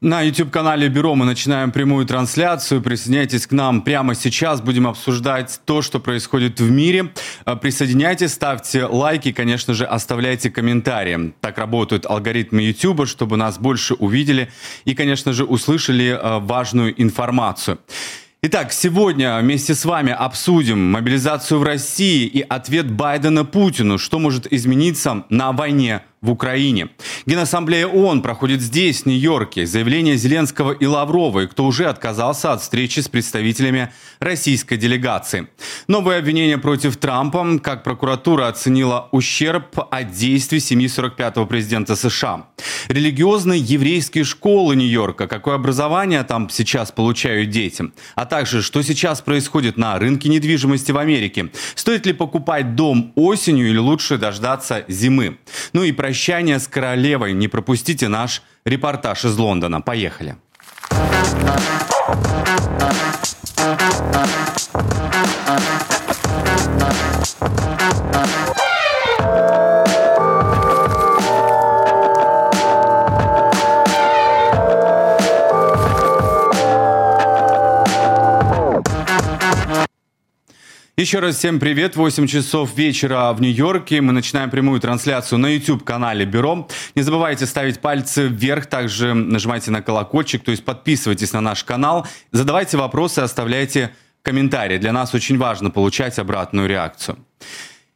На YouTube-канале Бюро мы начинаем прямую трансляцию. Присоединяйтесь к нам прямо сейчас. Будем обсуждать то, что происходит в мире. Э, присоединяйтесь, ставьте лайки, конечно же, оставляйте комментарии. Так работают алгоритмы YouTube, чтобы нас больше увидели и, конечно же, услышали э, важную информацию. Итак, сегодня вместе с вами обсудим мобилизацию в России и ответ Байдена Путину, что может измениться на войне в Украине. Генассамблея ООН проходит здесь, в Нью-Йорке. Заявление Зеленского и Лавровой, кто уже отказался от встречи с представителями российской делегации. Новые обвинения против Трампа, как прокуратура оценила ущерб от действий семьи 45-го президента США. Религиозные еврейские школы Нью-Йорка, какое образование там сейчас получают дети, а также, что сейчас происходит на рынке недвижимости в Америке. Стоит ли покупать дом осенью или лучше дождаться зимы? Ну и про прощание с королевой. Не пропустите наш репортаж из Лондона. Поехали. Еще раз всем привет. 8 часов вечера в Нью-Йорке. Мы начинаем прямую трансляцию на YouTube-канале Бюро. Не забывайте ставить пальцы вверх, также нажимайте на колокольчик, то есть подписывайтесь на наш канал, задавайте вопросы, оставляйте комментарии. Для нас очень важно получать обратную реакцию.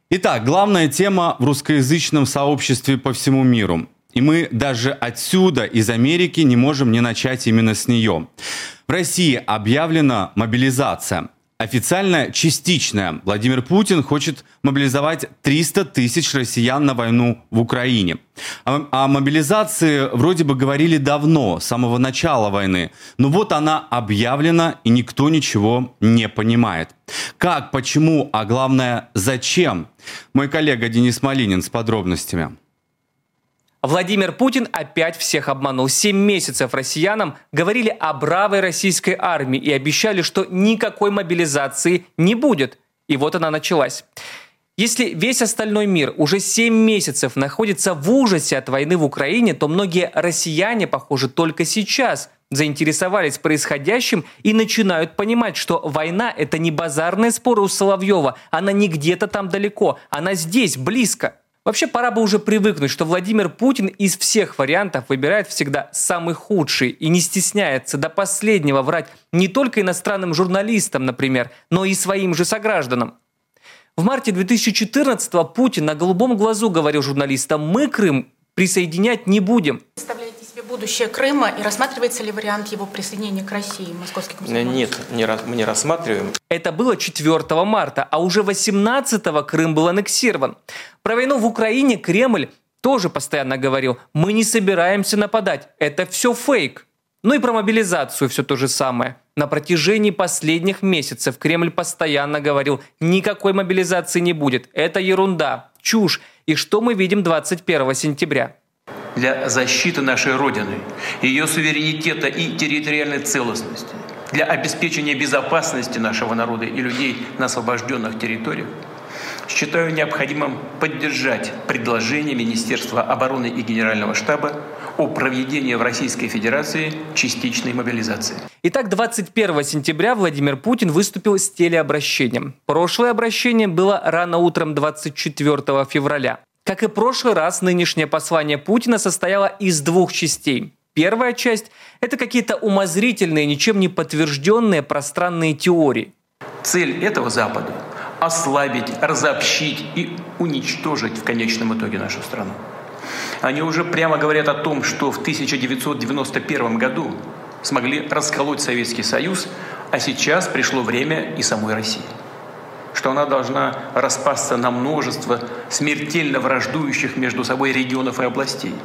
Итак, главная тема в русскоязычном сообществе по всему миру. И мы даже отсюда, из Америки, не можем не начать именно с нее. В России объявлена мобилизация – Официально частичная. Владимир Путин хочет мобилизовать 300 тысяч россиян на войну в Украине. О, о мобилизации вроде бы говорили давно, с самого начала войны. Но вот она объявлена, и никто ничего не понимает. Как, почему, а главное, зачем? Мой коллега Денис Малинин с подробностями. Владимир Путин опять всех обманул. Семь месяцев россиянам говорили о бравой российской армии и обещали, что никакой мобилизации не будет. И вот она началась. Если весь остальной мир уже 7 месяцев находится в ужасе от войны в Украине, то многие россияне, похоже, только сейчас заинтересовались происходящим и начинают понимать, что война – это не базарные споры у Соловьева, она не где-то там далеко, она здесь, близко – Вообще пора бы уже привыкнуть, что Владимир Путин из всех вариантов выбирает всегда самый худший и не стесняется до последнего врать не только иностранным журналистам, например, но и своим же согражданам. В марте 2014-го Путин на голубом глазу говорил журналистам «Мы Крым присоединять не будем». Будущее Крыма и рассматривается ли вариант его присоединения к России, Московский комсомольский? Нет, не, мы не рассматриваем. Это было 4 марта, а уже 18-го Крым был аннексирован. Про войну в Украине Кремль тоже постоянно говорил, мы не собираемся нападать, это все фейк. Ну и про мобилизацию все то же самое. На протяжении последних месяцев Кремль постоянно говорил, никакой мобилизации не будет, это ерунда, чушь. И что мы видим 21 сентября? Для защиты нашей Родины, ее суверенитета и территориальной целостности, для обеспечения безопасности нашего народа и людей на освобожденных территориях, считаю необходимым поддержать предложение Министерства обороны и Генерального штаба о проведении в Российской Федерации частичной мобилизации. Итак, 21 сентября Владимир Путин выступил с телеобращением. Прошлое обращение было рано утром 24 февраля. Как и прошлый раз, нынешнее послание Путина состояло из двух частей. Первая часть – это какие-то умозрительные, ничем не подтвержденные пространные теории. Цель этого Запада – ослабить, разобщить и уничтожить в конечном итоге нашу страну. Они уже прямо говорят о том, что в 1991 году смогли расколоть Советский Союз, а сейчас пришло время и самой России что она должна распасться на множество смертельно враждующих между собой регионов и областей.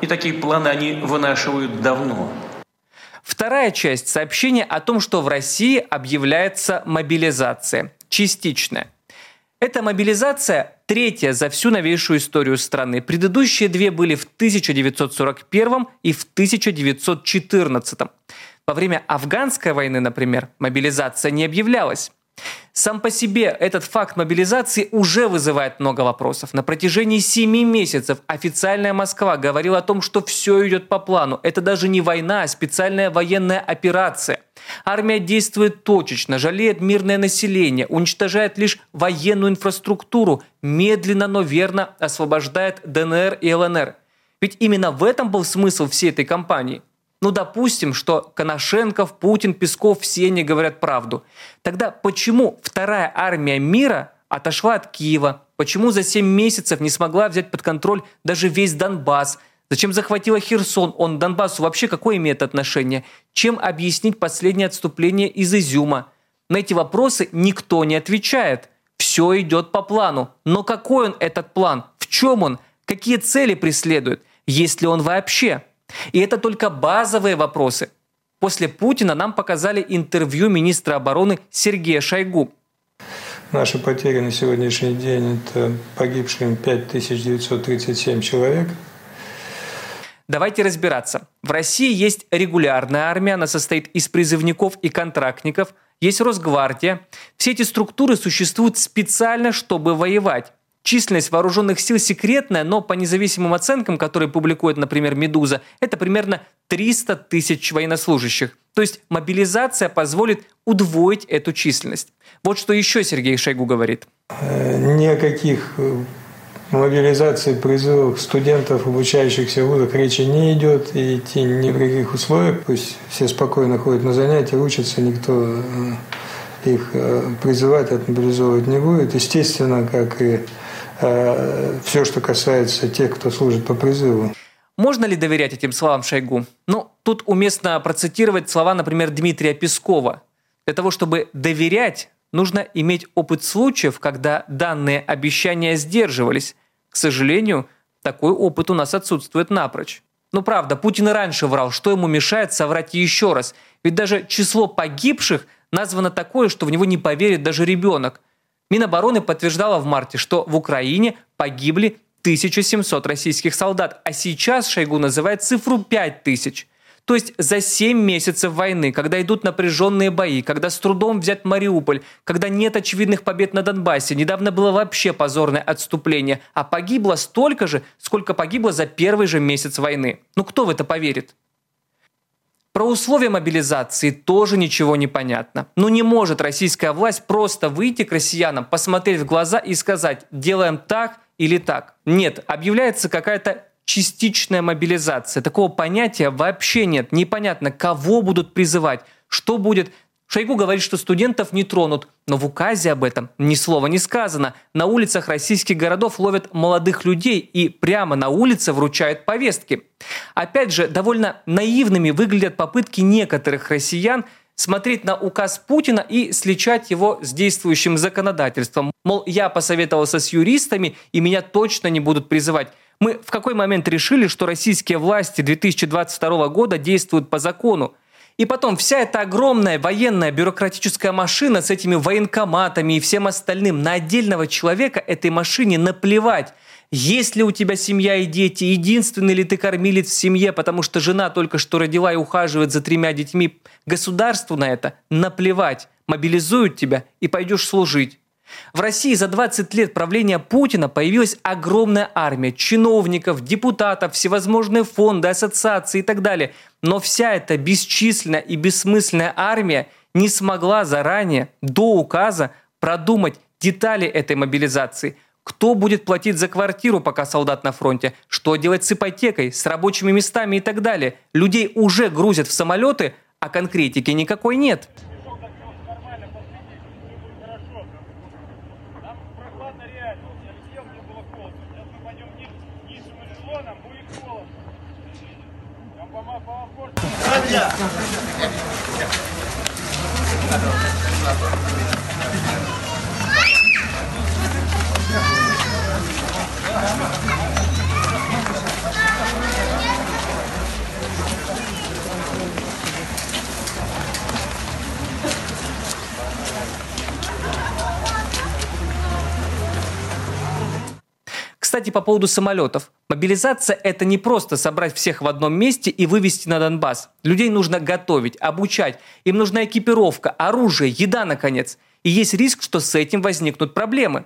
И такие планы они вынашивают давно. Вторая часть сообщения о том, что в России объявляется мобилизация, частичная. Эта мобилизация третья за всю новейшую историю страны. Предыдущие две были в 1941 и в 1914. Во время афганской войны, например, мобилизация не объявлялась. Сам по себе этот факт мобилизации уже вызывает много вопросов. На протяжении семи месяцев официальная Москва говорила о том, что все идет по плану. Это даже не война, а специальная военная операция. Армия действует точечно, жалеет мирное население, уничтожает лишь военную инфраструктуру, медленно, но верно освобождает ДНР и ЛНР. Ведь именно в этом был смысл всей этой кампании. Ну, допустим, что Коношенков, Путин, Песков все не говорят правду. Тогда почему вторая армия мира отошла от Киева? Почему за 7 месяцев не смогла взять под контроль даже весь Донбасс? Зачем захватила Херсон? Он Донбассу вообще какое имеет отношение? Чем объяснить последнее отступление из Изюма? На эти вопросы никто не отвечает. Все идет по плану. Но какой он этот план? В чем он? Какие цели преследует? Есть ли он вообще? И это только базовые вопросы. После Путина нам показали интервью министра обороны Сергея Шойгу. Наши потери на сегодняшний день – это погибшим 5937 человек. Давайте разбираться. В России есть регулярная армия, она состоит из призывников и контрактников, есть Росгвардия. Все эти структуры существуют специально, чтобы воевать. Численность вооруженных сил секретная, но по независимым оценкам, которые публикует, например, «Медуза», это примерно 300 тысяч военнослужащих. То есть мобилизация позволит удвоить эту численность. Вот что еще Сергей Шойгу говорит. Э, ни о каких э, мобилизации призывов студентов, обучающихся в вузах, речи не идет и идти ни в каких условиях. Пусть все спокойно ходят на занятия, учатся, никто э, их призывать, отмобилизовывать не будет. Естественно, как и все, что касается тех, кто служит по призыву. Можно ли доверять этим словам Шойгу? Ну, тут уместно процитировать слова, например, Дмитрия Пескова. Для того, чтобы доверять, нужно иметь опыт случаев, когда данные обещания сдерживались. К сожалению, такой опыт у нас отсутствует напрочь. Ну правда, Путин и раньше врал, что ему мешает соврать еще раз. Ведь даже число погибших названо такое, что в него не поверит даже ребенок. Минобороны подтверждала в марте, что в Украине погибли 1700 российских солдат, а сейчас Шойгу называет цифру 5000. То есть за 7 месяцев войны, когда идут напряженные бои, когда с трудом взят Мариуполь, когда нет очевидных побед на Донбассе, недавно было вообще позорное отступление, а погибло столько же, сколько погибло за первый же месяц войны. Ну кто в это поверит? Про условия мобилизации тоже ничего не понятно. Ну не может российская власть просто выйти к россиянам, посмотреть в глаза и сказать «делаем так или так». Нет, объявляется какая-то частичная мобилизация. Такого понятия вообще нет. Непонятно, кого будут призывать, что будет Шойгу говорит, что студентов не тронут, но в указе об этом ни слова не сказано. На улицах российских городов ловят молодых людей и прямо на улице вручают повестки. Опять же, довольно наивными выглядят попытки некоторых россиян смотреть на указ Путина и сличать его с действующим законодательством. Мол, я посоветовался с юристами, и меня точно не будут призывать. Мы в какой момент решили, что российские власти 2022 года действуют по закону? И потом вся эта огромная военная бюрократическая машина с этими военкоматами и всем остальным, на отдельного человека этой машине наплевать. Есть ли у тебя семья и дети? Единственный ли ты кормилец в семье, потому что жена только что родила и ухаживает за тремя детьми? Государству на это наплевать. Мобилизуют тебя и пойдешь служить. В России за 20 лет правления Путина появилась огромная армия чиновников, депутатов, всевозможные фонды, ассоциации и так далее. Но вся эта бесчисленная и бессмысленная армия не смогла заранее, до указа, продумать детали этой мобилизации. Кто будет платить за квартиру, пока солдат на фронте? Что делать с ипотекой, с рабочими местами и так далее? Людей уже грузят в самолеты, а конкретики никакой нет. Друзья! Кстати, по поводу самолетов. Мобилизация – это не просто собрать всех в одном месте и вывести на Донбасс. Людей нужно готовить, обучать. Им нужна экипировка, оружие, еда, наконец. И есть риск, что с этим возникнут проблемы.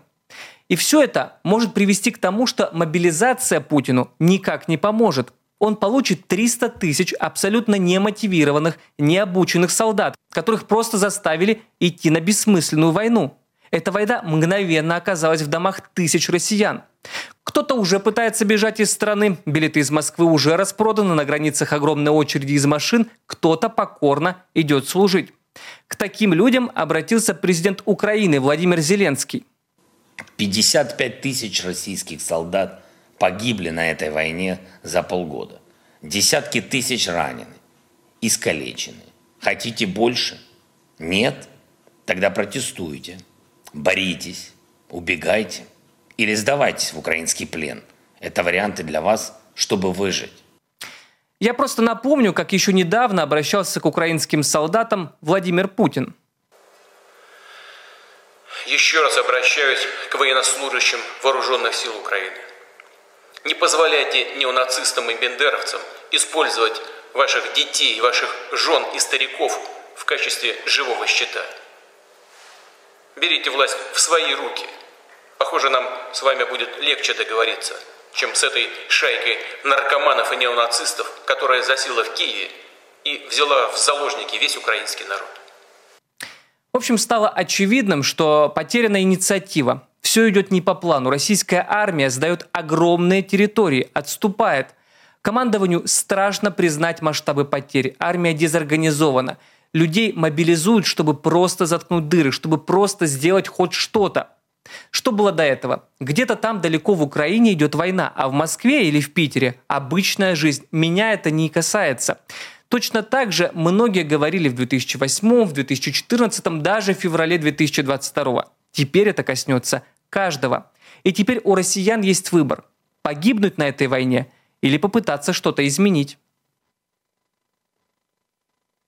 И все это может привести к тому, что мобилизация Путину никак не поможет. Он получит 300 тысяч абсолютно немотивированных, необученных солдат, которых просто заставили идти на бессмысленную войну. Эта война мгновенно оказалась в домах тысяч россиян. Кто-то уже пытается бежать из страны, билеты из Москвы уже распроданы, на границах огромные очереди из машин, кто-то покорно идет служить. К таким людям обратился президент Украины Владимир Зеленский. 55 тысяч российских солдат погибли на этой войне за полгода. Десятки тысяч ранены, искалечены. Хотите больше? Нет? Тогда протестуйте, боритесь, убегайте или сдавайтесь в украинский плен. Это варианты для вас, чтобы выжить. Я просто напомню, как еще недавно обращался к украинским солдатам Владимир Путин. Еще раз обращаюсь к военнослужащим вооруженных сил Украины. Не позволяйте неонацистам и бендеровцам использовать ваших детей, ваших жен и стариков в качестве живого щита. Берите власть в свои руки. Похоже, нам с вами будет легче договориться – чем с этой шайкой наркоманов и неонацистов, которая засела в Киеве и взяла в заложники весь украинский народ. В общем, стало очевидным, что потеряна инициатива. Все идет не по плану. Российская армия сдает огромные территории, отступает. Командованию страшно признать масштабы потерь. Армия дезорганизована. Людей мобилизуют, чтобы просто заткнуть дыры, чтобы просто сделать хоть что-то. Что было до этого? Где-то там далеко в Украине идет война, а в Москве или в Питере обычная жизнь. Меня это не касается. Точно так же многие говорили в 2008, в 2014, даже в феврале 2022. Теперь это коснется каждого. И теперь у россиян есть выбор – погибнуть на этой войне или попытаться что-то изменить.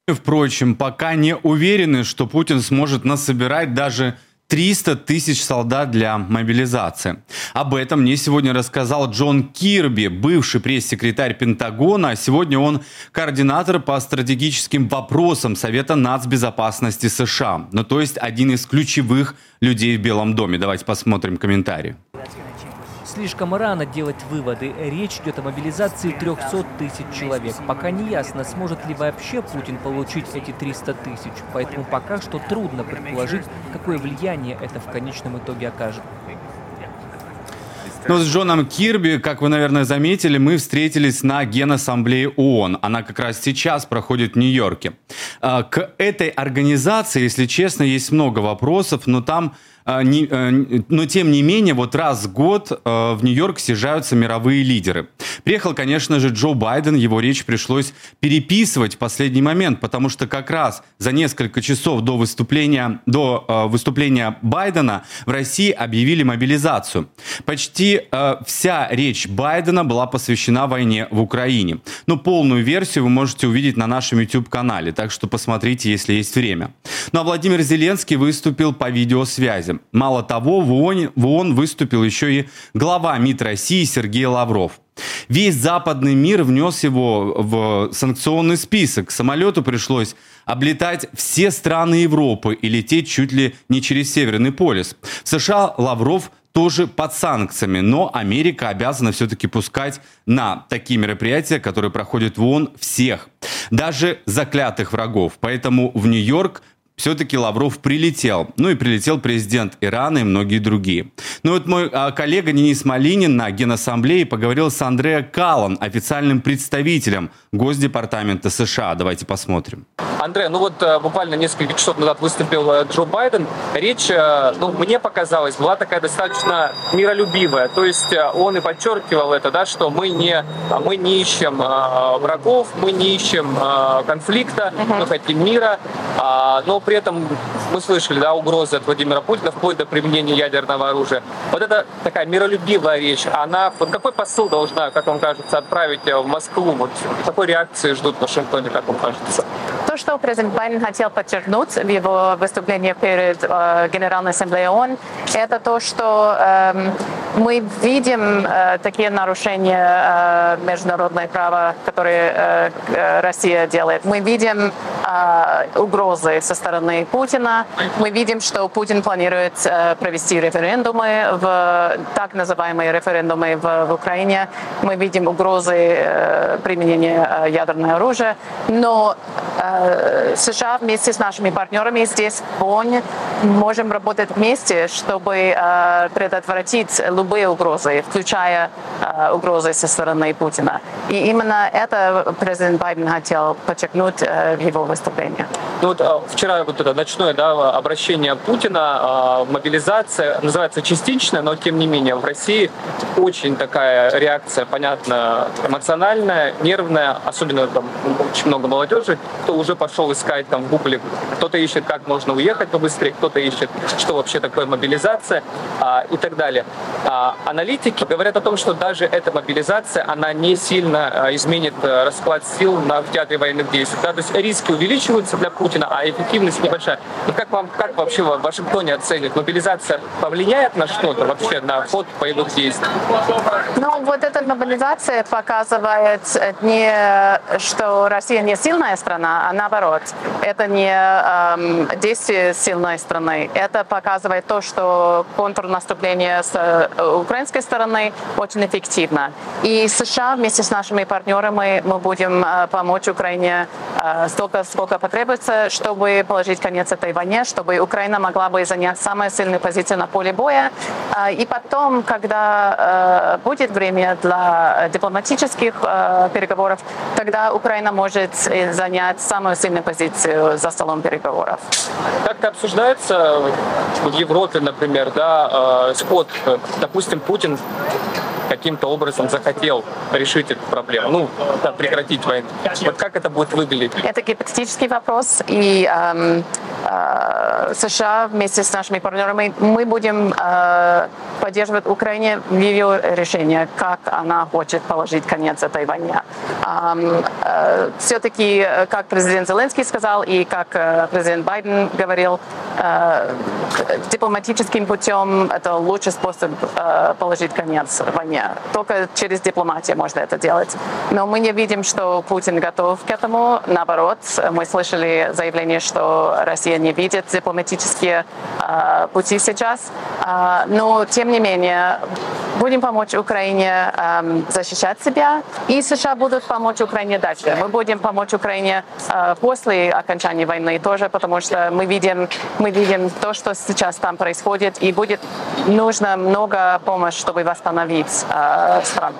Впрочем, пока не уверены, что Путин сможет насобирать даже 300 тысяч солдат для мобилизации. Об этом мне сегодня рассказал Джон Кирби, бывший пресс-секретарь Пентагона. Сегодня он координатор по стратегическим вопросам Совета нацбезопасности США. Ну, то есть один из ключевых людей в Белом доме. Давайте посмотрим комментарии. Слишком рано делать выводы. Речь идет о мобилизации 300 тысяч человек. Пока не ясно, сможет ли вообще Путин получить эти 300 тысяч. Поэтому пока что трудно предположить, какое влияние это в конечном итоге окажет. Ну, с Джоном Кирби, как вы, наверное, заметили, мы встретились на Генассамблее ООН. Она как раз сейчас проходит в Нью-Йорке. А, к этой организации, если честно, есть много вопросов, но там а, э, но тем не менее, вот раз в год э, в Нью-Йорк съезжаются мировые лидеры. Приехал, конечно же, Джо Байден, его речь пришлось переписывать в последний момент, потому что как раз за несколько часов до выступления, до э, выступления Байдена в России объявили мобилизацию. Почти вся речь Байдена была посвящена войне в Украине. Но полную версию вы можете увидеть на нашем YouTube-канале, так что посмотрите, если есть время. Ну а Владимир Зеленский выступил по видеосвязи. Мало того, в ООН, в ООН выступил еще и глава МИД России Сергей Лавров. Весь западный мир внес его в санкционный список. Самолету пришлось облетать все страны Европы и лететь чуть ли не через Северный полюс. В США Лавров тоже под санкциями, но Америка обязана все-таки пускать на такие мероприятия, которые проходят в ООН, всех, даже заклятых врагов. Поэтому в Нью-Йорк все-таки Лавров прилетел. Ну и прилетел президент Ирана и многие другие. Ну вот мой а, коллега Денис Малинин на Генассамблее поговорил с Андреа Каллан, официальным представителем Госдепартамента США. Давайте посмотрим. Андрей, ну вот э, буквально несколько часов назад выступил э, Джо Байден. Речь, э, ну, мне показалось, была такая достаточно миролюбивая. То есть он и подчеркивал это, да, что мы не, мы не ищем врагов, мы не ищем конфликта, мы хотим мира. А, но при этом мы слышали да, угрозы от Владимира Путина вплоть до применения ядерного оружия. Вот это такая миролюбивая речь. Она, вот какой посыл должна, как вам кажется, отправить в Москву? Вот какой реакции ждут в Вашингтоне, как вам кажется? То, что президент Байден хотел подчеркнуть в его выступлении перед э, Генеральной Ассамблеей ООН, это то, что э, мы видим э, такие нарушения э, международного права, которые э, э Россия делает. Мы видим э, угрозы со стороны Путина. Мы видим, что Путин планирует провести референдумы, в так называемые референдумы в, в Украине. Мы видим угрозы применения ядерного оружия. Но США вместе с нашими партнерами здесь в Бонне можем работать вместе, чтобы предотвратить любые угрозы, включая угрозы со стороны Путина. И именно это президент Байден хотел подчеркнуть в его выступлении. Ну вот вчера вот это ночное да, обращение Путина, мобилизация, называется частичная, но тем не менее в России очень такая реакция, понятно, эмоциональная, нервная, особенно там очень много молодежи, кто уже пошел искать там в Гугле, кто-то ищет, как можно уехать побыстрее, кто-то ищет, что вообще такое мобилизация а, и так далее. А, аналитики говорят о том, что даже эта мобилизация, она не сильно а, изменит а, расклад сил на, в театре военных действий. Да? То есть риски увеличиваются для Путина, а эффективность небольшая. Но как вам, как вообще в Вашингтоне оценивают? Мобилизация повлияет на что-то вообще, на ход боевых действий? Ну, вот эта мобилизация показывает не, что Россия не сильная страна, а наоборот. Это не эм, действие сильной страны. Это показывает то, что контрнаступление с э, украинской стороны очень эффективно. И США вместе с нашими партнерами мы будем э, помочь Украине э, столько, сколько потребуется, чтобы положить конец этой войне, чтобы Украина могла бы занять самую сильную позицию на поле боя. И потом, когда будет время для дипломатических переговоров, тогда Украина может занять самую сильную позицию за столом переговоров. Как-то обсуждается в Европе, например, да, сход, допустим, Путин каким-то образом захотел решить эту проблему, ну, да, прекратить войну. Вот как это будет выглядеть? Это гипотетический вопрос, и эм, э, США вместе с нашими партнерами мы будем э, поддерживать Украине в ее решении, как она хочет положить конец этой войне. Эм, э, все-таки, как президент Зеленский сказал и как э, президент Байден говорил, э, дипломатическим путем это лучший способ э, положить конец войне. Только через дипломатию можно это делать. Но мы не видим, что Путин готов к этому. Наоборот, мы слышали заявление, что Россия не видит дипломатические э, пути сейчас. Э, но, тем не менее, будем помочь Украине э, защищать себя, и США будут помочь Украине дальше. Мы будем помочь Украине э, после окончания войны тоже, потому что мы видим, мы видим то, что сейчас там происходит, и будет нужно много помощи, чтобы восстановить э, страну.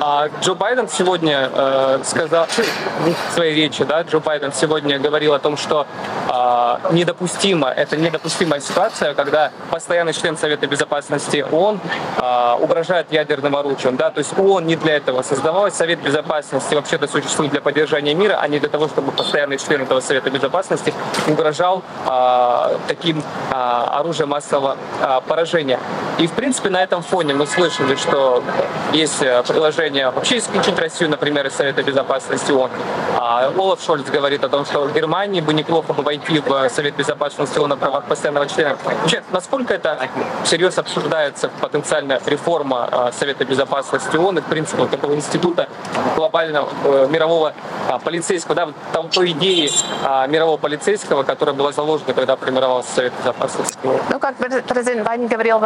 А Джо Байден сегодня э, сказал в своей речи, да, Джо Байден сегодня говорил о том, что э, недопустимо, это недопустимая ситуация, когда постоянный член Совета Безопасности ООН э, угрожает ядерным оружием, да, то есть ООН не для этого создавалась, Совет Безопасности вообще-то существует для поддержания мира, а не для того, чтобы постоянный член этого Совета Безопасности угрожал э, таким э, оружием массового э, поражения. И, в принципе, на этом фоне мы слышали, что есть э, предложение вообще исключить Россию, например, из Совета Безопасности ООН. А Олаф Шольц говорит о том, что Германии бы неплохо бы войти в Совет Безопасности ООН на правах постоянного члена. Вообще, насколько это всерьез обсуждается потенциальная реформа э, Совета Безопасности ООН и, в такого института глобального э, мирового полицейского, да, там той идеи мирового полицейского, которая была заложена, когда формировался Совет Безопасности ООН? Ну, как президент Байден говорил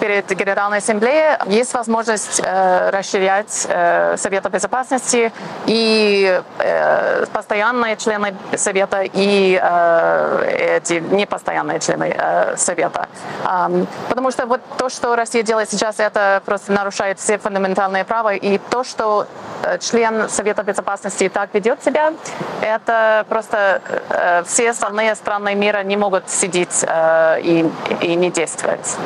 перед Генеральной Ассамблеей, есть возможность э, расширять э, Совета Безопасности и э, постоянные члены Совета и э, эти непостоянные члены э, Совета. Um, потому что вот то, что Россия делает сейчас, это просто нарушает все фундаментальные права. И то, что э, член Совета Безопасности так ведет себя, это просто э, все остальные страны мира не могут сидеть э, и, и не действовать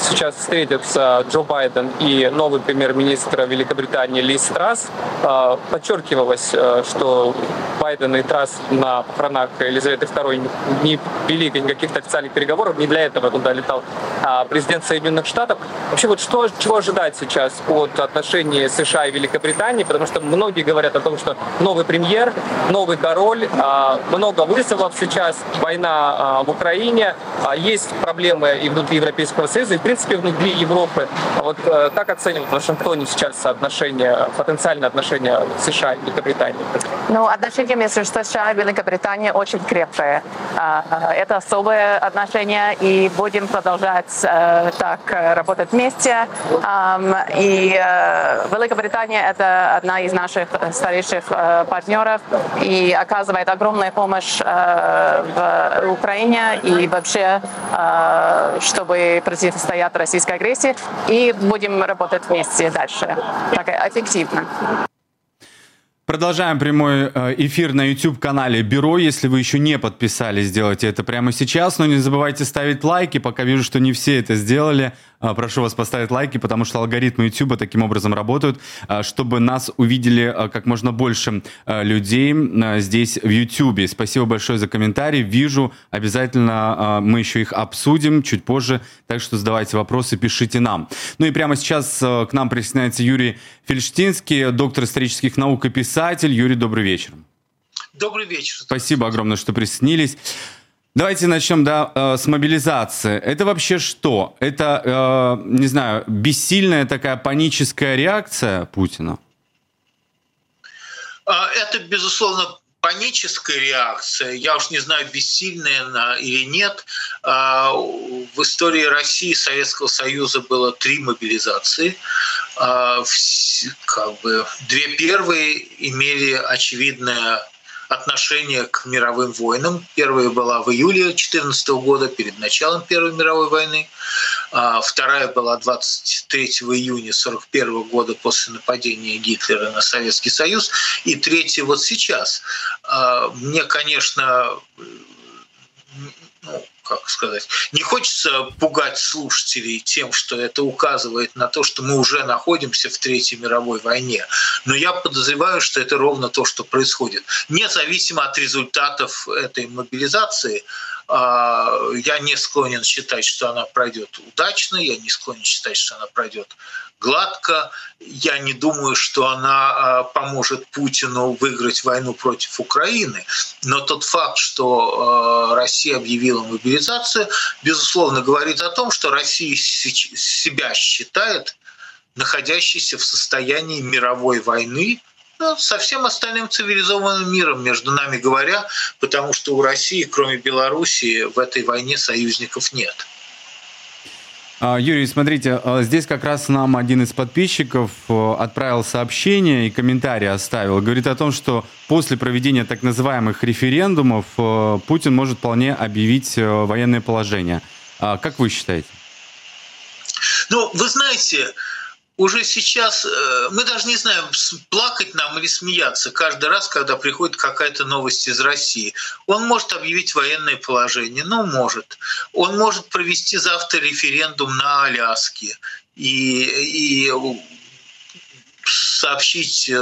сейчас встретятся Джо Байден и новый премьер-министр Великобритании Ли Трасс. А, подчеркивалось, э, что Байден и Трасс на похоронах Елизаветы II не вели никаких официальных переговоров, не для этого туда летал а президент Соединенных Штатов. Вообще вот что, чего ожидать сейчас от отношений США и Великобритании, потому что многие говорят о том, что новый премьер, новый король, а, много вызовов сейчас, война в Украине, есть проблемы и внутри Европейского Союза, и принципе, внутри Европы. А вот э, как оценивают в Вашингтоне сейчас отношения, потенциальные отношения США и Великобритании? Ну, отношения между США и Великобританией очень крепкие. А, это особые отношения, и будем продолжать э, так работать вместе. И Великобритания — это одна из наших старейших партнеров и оказывает огромную помощь в Украине и вообще, чтобы противостоять российской агрессии. И будем работать вместе дальше. Так эффективно. Продолжаем прямой э, эфир на YouTube-канале Бюро. Если вы еще не подписались, сделайте это прямо сейчас. Но не забывайте ставить лайки. Пока вижу, что не все это сделали. Э, прошу вас поставить лайки, потому что алгоритмы YouTube таким образом работают, э, чтобы нас увидели как можно больше людей здесь в YouTube. Спасибо большое за комментарии. Вижу, обязательно мы еще их обсудим чуть позже. Так что задавайте вопросы, пишите нам. Ну и прямо сейчас к нам присоединяется Юрий Фельштинский, доктор исторических наук и писатель. Юрий, добрый вечер. Добрый вечер. Спасибо огромное, что присоединились. Давайте начнем да, э, с мобилизации. Это вообще что? Это, э, не знаю, бессильная такая паническая реакция Путина? А, это, безусловно, паническая реакция, я уж не знаю, бессильная она или нет. А, в истории России и Советского Союза было три мобилизации. А, как бы две первые имели очевидное отношение к мировым войнам. Первая была в июле 2014 года, перед началом Первой мировой войны. А вторая была 23 июня 1941 года после нападения Гитлера на Советский Союз. И третья вот сейчас. А, мне, конечно, как сказать, не хочется пугать слушателей тем, что это указывает на то, что мы уже находимся в Третьей мировой войне. Но я подозреваю, что это ровно то, что происходит. Независимо от результатов этой мобилизации, я не склонен считать, что она пройдет удачно, я не склонен считать, что она пройдет гладко. Я не думаю, что она а, поможет Путину выиграть войну против Украины. Но тот факт, что а, Россия объявила мобилизацию, безусловно, говорит о том, что Россия себя считает находящейся в состоянии мировой войны, ну, со всем остальным цивилизованным миром, между нами говоря, потому что у России, кроме Белоруссии, в этой войне союзников нет. А, Юрий, смотрите, а, здесь как раз нам один из подписчиков э, отправил сообщение и комментарий оставил. Говорит о том, что после проведения так называемых референдумов Путин может вполне объявить военное положение. А, как вы считаете? Ну, вы знаете, уже сейчас э, мы даже не знаем, плакать нам или смеяться каждый раз, когда приходит какая-то новость из России. Он может объявить военное положение, ну, может. Он может провести завтра референдум на Аляске и, и сообщить э,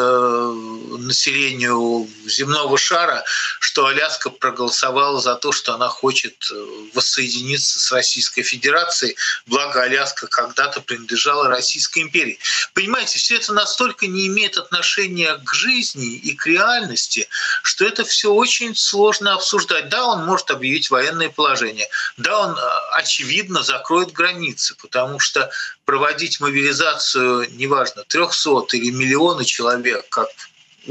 населению земного шара, что Аляска проголосовала за то, что она хочет э, воссоединиться с Российской Федерацией, благо Аляска когда-то принадлежала Российской империи. Понимаете, все это настолько не имеет отношения к жизни и к реальности, что это все очень сложно обсуждать. Да, он может объявить военное положение, да, он э, очевидно закроет границы, потому что проводить мобилизацию, неважно, 300 или миллиона человек, как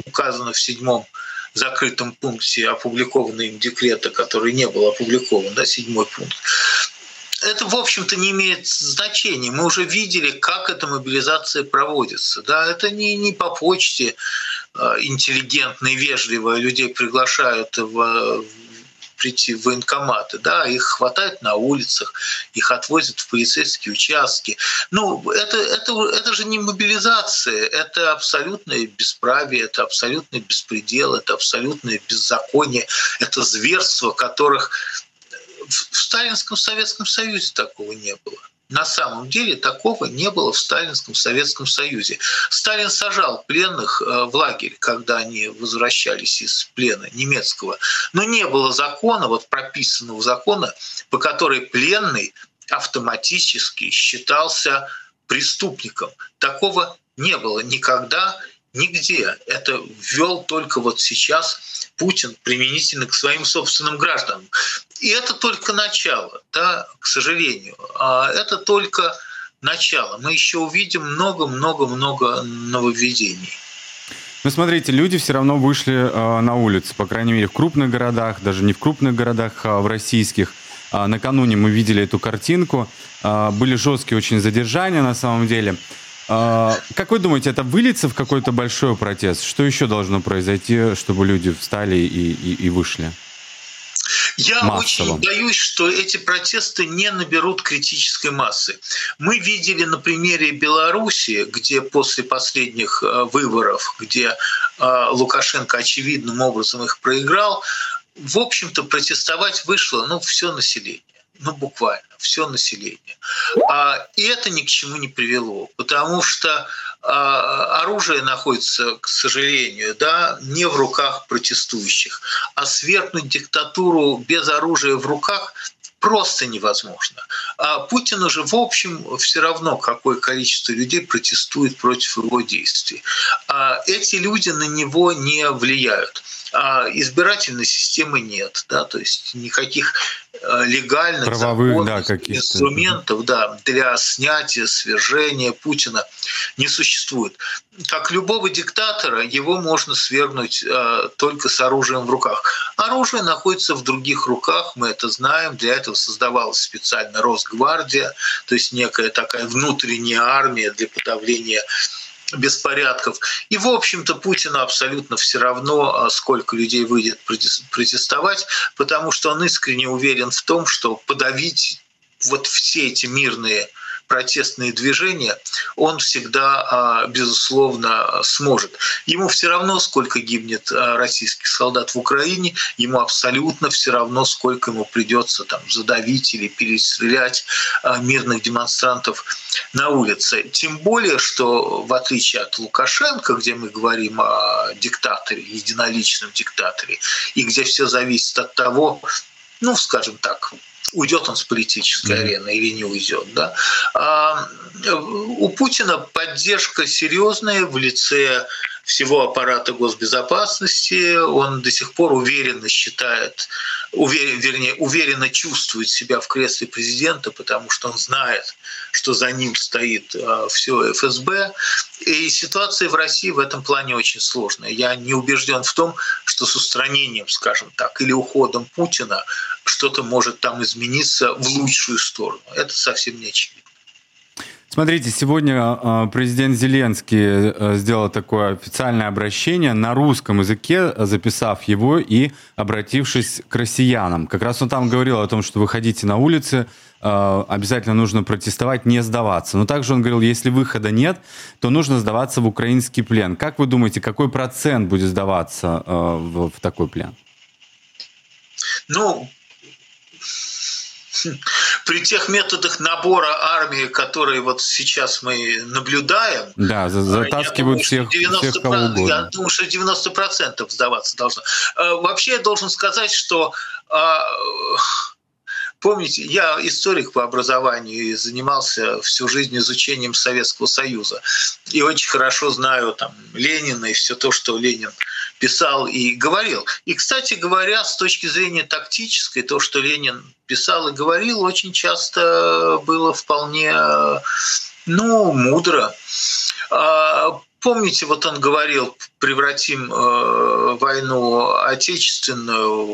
указано в седьмом закрытом пункте опубликованного им декрета, который не был опубликован, да, седьмой пункт, это, в общем-то, не имеет значения. Мы уже видели, как эта мобилизация проводится. Да, это не, не по почте а, интеллигентно и вежливо людей приглашают в прийти в военкоматы, да, их хватает на улицах, их отвозят в полицейские участки. Ну, это, это, это же не мобилизация, это абсолютное бесправие, это абсолютный беспредел, это абсолютное беззаконие, это зверство, которых в Сталинском Советском Союзе такого не было. На самом деле такого не было в Сталинском Советском Союзе. Сталин сажал пленных э, в лагерь, когда они возвращались из плена немецкого. Но не было закона, вот прописанного закона, по которой пленный автоматически считался преступником. Такого не было никогда, нигде. Это ввел только вот сейчас Путин применительно к своим собственным гражданам. И это только начало, да, к сожалению. А это только начало. Мы еще увидим много-много-много нововведений. Ну, смотрите, люди все равно вышли э, на улицы, по крайней мере, в крупных городах, даже не в крупных городах, а в российских. А, накануне мы видели эту картинку. А, были жесткие очень задержания на самом деле. А, как вы думаете, это выльется в какой-то большой протест? Что еще должно произойти, чтобы люди встали и, и, и вышли? Я массово. очень боюсь, что эти протесты не наберут критической массы. Мы видели на примере Беларуси, где после последних э, выборов, где э, Лукашенко очевидным образом их проиграл, в общем-то протестовать вышло ну, все население ну буквально все население. А, и это ни к чему не привело, потому что а, оружие находится, к сожалению, да, не в руках протестующих, а свергнуть диктатуру без оружия в руках просто невозможно. А Путину же, в общем, все равно, какое количество людей протестует против его действий. А эти люди на него не влияют избирательной системы нет, да, то есть никаких э, легальных Правовых, да, инструментов да, для снятия, свержения Путина не существует. Как любого диктатора, его можно свергнуть э, только с оружием в руках. Оружие находится в других руках, мы это знаем, для этого создавалась специально Росгвардия, то есть некая такая внутренняя армия для подавления беспорядков. И, в общем-то, Путину абсолютно все равно, а, сколько людей выйдет протестовать, потому что он искренне уверен в том, что подавить вот все эти мирные протестные движения, он всегда, а, безусловно, сможет. Ему все равно, сколько гибнет а, российских солдат в Украине, ему абсолютно все равно, сколько ему придется там задавить или перестрелять а, мирных демонстрантов на улице. Тем более, что в отличие от Лукашенко, где мы говорим о диктаторе, единоличном диктаторе, и где все зависит от того, ну, скажем так, уйдет он с политической арены или не уйдет. Да? А у Путина поддержка серьезная в лице всего аппарата госбезопасности. Он до сих пор уверенно считает, уверен, вернее, уверенно чувствует себя в кресле президента, потому что он знает, что за ним стоит а, все ФСБ. И ситуация в России в этом плане очень сложная. Я не убежден в том, что с устранением, скажем так, или уходом Путина что-то может там измениться в лучшую сторону. Это совсем не очевидно. Смотрите, сегодня а, президент Зеленский э, сделал такое официальное обращение на русском языке, записав его и обратившись к россиянам. Как раз он там говорил о том, что выходите на улицы, э, обязательно нужно протестовать, не сдаваться. Но также он говорил, если выхода нет, то нужно сдаваться в украинский плен. Как вы думаете, какой процент будет сдаваться э, в такой плен? Ну, при тех методах набора армии, которые вот сейчас мы наблюдаем, да, затаскивают думаю, всех, 90, всех кого угодно. Я думаю, что 90% сдаваться должно. Э, вообще я должен сказать, что а, Помните, я историк по образованию и занимался всю жизнь изучением Советского Союза. И очень хорошо знаю там, Ленина и все то, что Ленин писал и говорил. И, кстати говоря, с точки зрения тактической, то, что Ленин писал и говорил, очень часто было вполне ну, мудро. Помните, вот он говорил, превратим э, войну отечественную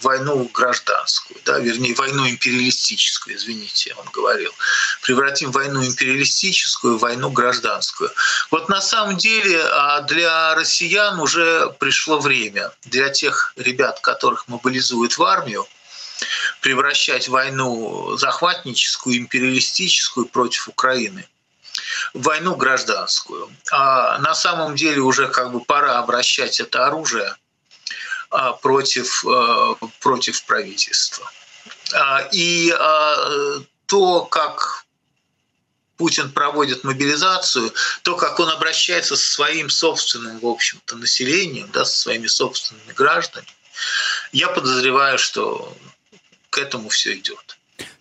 в войну гражданскую, да, вернее, войну империалистическую, извините, он говорил. Превратим войну империалистическую в войну гражданскую. Вот на самом деле а для россиян уже пришло время, для тех ребят, которых мобилизуют в армию, превращать войну захватническую, империалистическую против Украины – войну гражданскую. А на самом деле уже как бы пора обращать это оружие а, против, а, против правительства. А, и то, как Путин проводит мобилизацию, то, как он обращается со своим собственным, в общем-то, населением, да, со своими собственными гражданами, я подозреваю, что к этому все идет.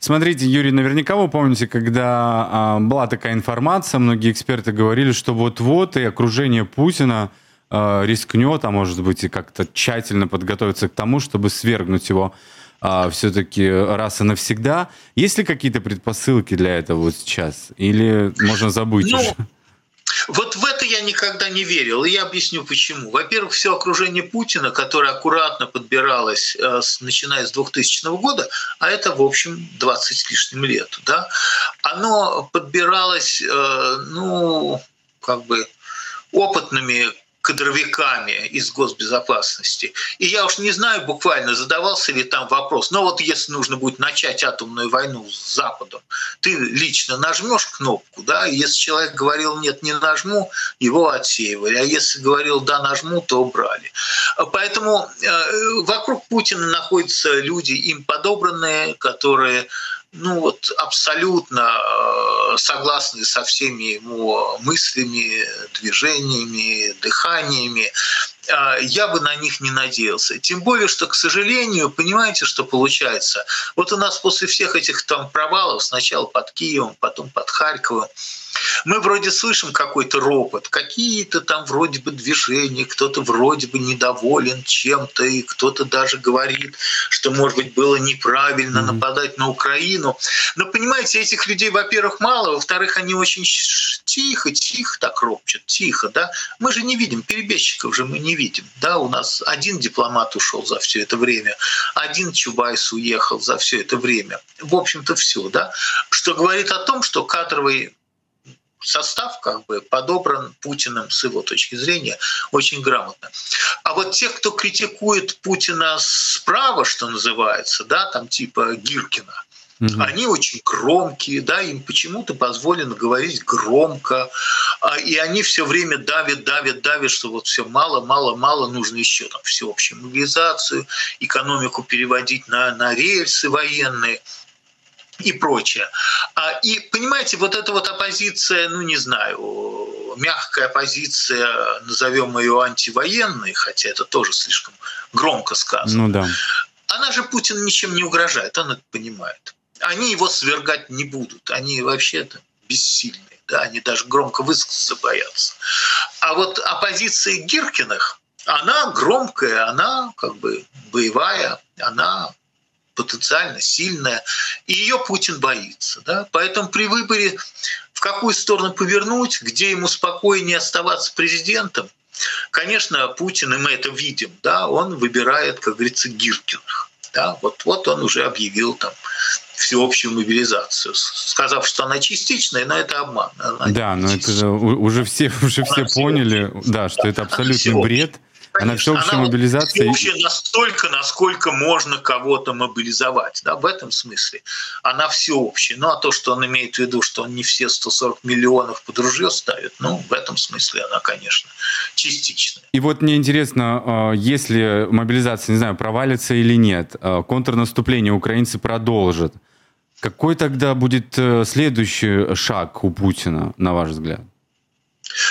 Смотрите, Юрий, наверняка вы помните, когда а, была такая информация, многие эксперты говорили, что вот-вот и окружение Путина а, рискнет, а может быть и как-то тщательно подготовиться к тому, чтобы свергнуть его. а, все-таки раз и навсегда. Есть ли какие-то предпосылки для этого вот сейчас? Или можно забыть ну, уже? Вот в это я никогда не верил, и я объясню почему. Во-первых, все окружение Путина, которое аккуратно подбиралось, э, начиная с 2000 года, а это, в общем, 20 с лишним лет, да, оно подбиралось, э, ну, как бы опытными кадровиками из госбезопасности. И я уж не знаю, буквально задавался ли там вопрос, но вот если нужно будет начать атомную войну с Западом, ты лично нажмешь кнопку, да, если человек говорил нет, не нажму, его отсеивали, а если говорил да, нажму, то убрали. Поэтому э, вокруг Путина находятся люди им подобранные, которые ну вот абсолютно э, согласны со всеми его мыслями, движениями, дыханиями. А, я бы на них не надеялся. Тем более, что, к сожалению, понимаете, что получается? Вот у нас после всех этих там провалов, сначала под Киевом, потом под Харьковом, мы вроде слышим какой-то ропот, какие-то там вроде бы движения, кто-то вроде бы недоволен чем-то, и кто-то даже говорит, что, может быть, было неправильно нападать на Украину. Но, понимаете, этих людей, во-первых, мало, во-вторых, они очень тихо, тихо так ропчут, тихо, да. Мы же не видим, перебежчиков же мы не видим, да, у нас один дипломат ушел за все это время, один Чубайс уехал за все это время. В общем-то, все, да, что говорит о том, что кадровый состав как бы подобран Путиным с его точки зрения очень грамотно. А вот те, кто критикует Путина справа, что называется, да, там типа Гиркина, Угу. Они очень громкие, да, им почему-то позволено говорить громко, а, и они все время давят, давят, давят, что вот все мало, мало, мало, нужно еще там всеобщую мобилизацию, экономику переводить на, на рельсы военные и прочее. А, и понимаете, вот эта вот оппозиция, ну не знаю, мягкая оппозиция, назовем ее антивоенной, хотя это тоже слишком громко сказано. Ну да. Она же Путин ничем не угрожает, он это понимает. Они его свергать не будут, они вообще-то бессильные, да, они даже громко высказаться боятся. А вот оппозиция Гиркиных, она громкая, она как бы боевая, она потенциально сильная, и ее Путин боится. Да? Поэтому при выборе, в какую сторону повернуть, где ему спокойнее оставаться президентом, конечно, Путин, и мы это видим, да, он выбирает, как говорится, Гиркиных. Да? Вот, вот он уже объявил там всеобщую мобилизацию, сказав, что она частичная, но это обман. Она да, но это же уже все, уже все поняли, да, что это абсолютный бред. Конечно, она всеобщая она мобилизация. Всеобщая настолько, насколько можно кого-то мобилизовать. Да, в этом смысле она всеобщая. Ну а то, что он имеет в виду, что он не все 140 миллионов под ружье ставит, ну в этом смысле она, конечно, частичная. И вот мне интересно, а, если мобилизация, не знаю, провалится или нет, а, контрнаступление украинцы продолжат. Какой тогда будет э, следующий шаг у Путина, на ваш взгляд?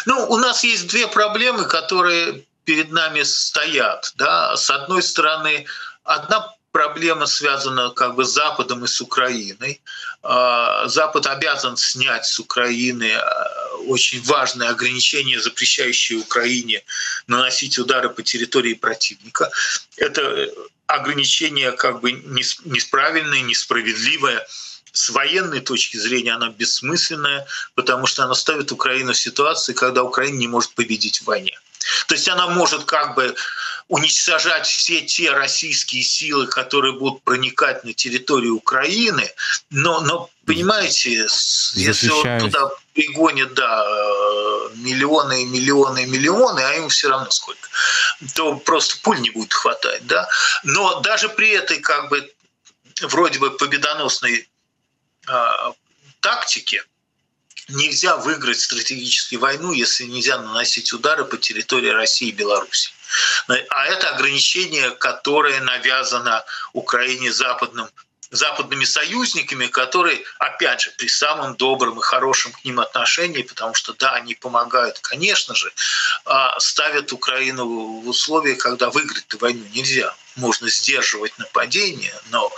Ну, у нас есть две проблемы, которые перед нами стоят. Да? С одной стороны, одна проблема связана как бы с Западом и с Украиной. А, Запад обязан снять с Украины а, очень важные ограничения, запрещающие Украине наносить удары по территории противника. Это ограничение как бы несправедное, несправедливое с военной точки зрения она бессмысленная, потому что она ставит Украину в ситуацию, когда Украина не может победить в войне. То есть она может как бы уничтожать все те российские силы, которые будут проникать на территорию Украины, но, но понимаете, если он туда пригонит, да, миллионы и миллионы и миллионы, а ему все равно сколько, то просто пуль не будет хватать, да. Но даже при этой как бы вроде бы победоносной э, тактике, нельзя выиграть стратегическую войну, если нельзя наносить удары по территории России и Беларуси. А это ограничение, которое навязано Украине западным западными союзниками, которые, опять же, при самом добром и хорошем к ним отношении, потому что, да, они помогают, конечно же, а ставят Украину в условия, когда выиграть войну нельзя. Можно сдерживать нападение, но,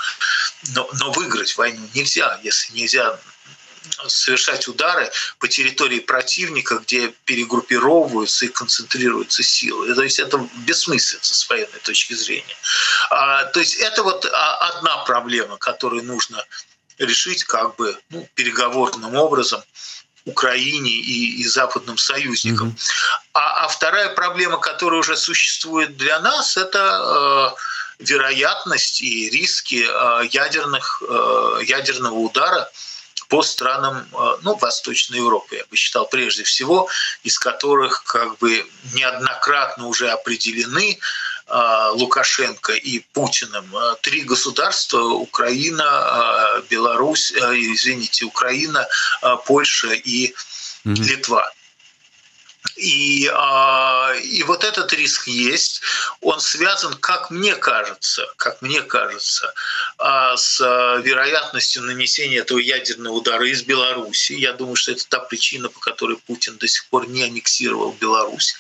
но, но выиграть войну нельзя, если нельзя совершать удары по территории противника, где перегруппировываются и концентрируются силы. То есть это бессмыслица с военной точки зрения. А, то есть это вот одна проблема, которую нужно решить как бы ну, переговорным образом Украине и, и западным союзникам. Mm-hmm. А, а вторая проблема, которая уже существует для нас, это э, вероятность и риски э, ядерных, э, ядерного удара по странам э, ну, Восточной Европы, я бы считал, прежде всего, из которых как бы неоднократно уже определены э, Лукашенко и Путиным э, три государства – Украина, Беларусь, извините, Украина, Польша и Литва. И, а, и вот этот риск есть. Он связан, как мне кажется, как мне кажется, а, с вероятностью нанесения этого ядерного удара из Беларуси. Я думаю, что это та причина, по которой Путин до сих пор не аннексировал Беларусь,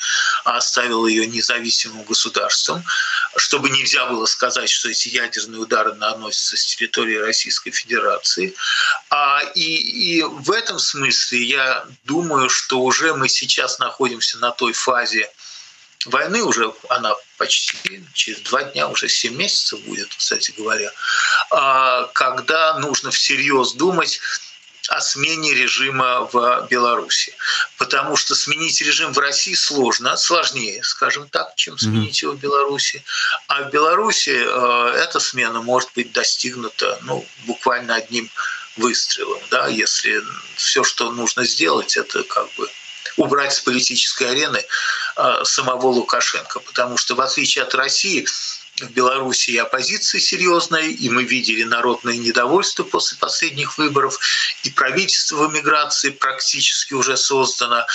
а оставил ее независимым государством, чтобы нельзя было сказать, что эти ядерные удары наносятся с территории Российской Федерации. А, и, и в этом смысле я думаю, что уже мы сейчас находимся на той фазе войны, уже она почти через два дня, уже семь месяцев будет, кстати говоря, а, когда нужно всерьез думать о смене режима в Беларуси. Потому что сменить режим в России сложно, сложнее, скажем так, чем сменить его в Беларуси. А в Беларуси э, эта смена может быть достигнута ну, буквально одним выстрелом. Да? Если все, что нужно сделать, это как бы убрать с политической арены а, самого Лукашенко. Потому что в отличие от России, в Беларуси и оппозиция серьезная, и мы видели народное недовольство после последних выборов, и правительство в эмиграции практически уже создано,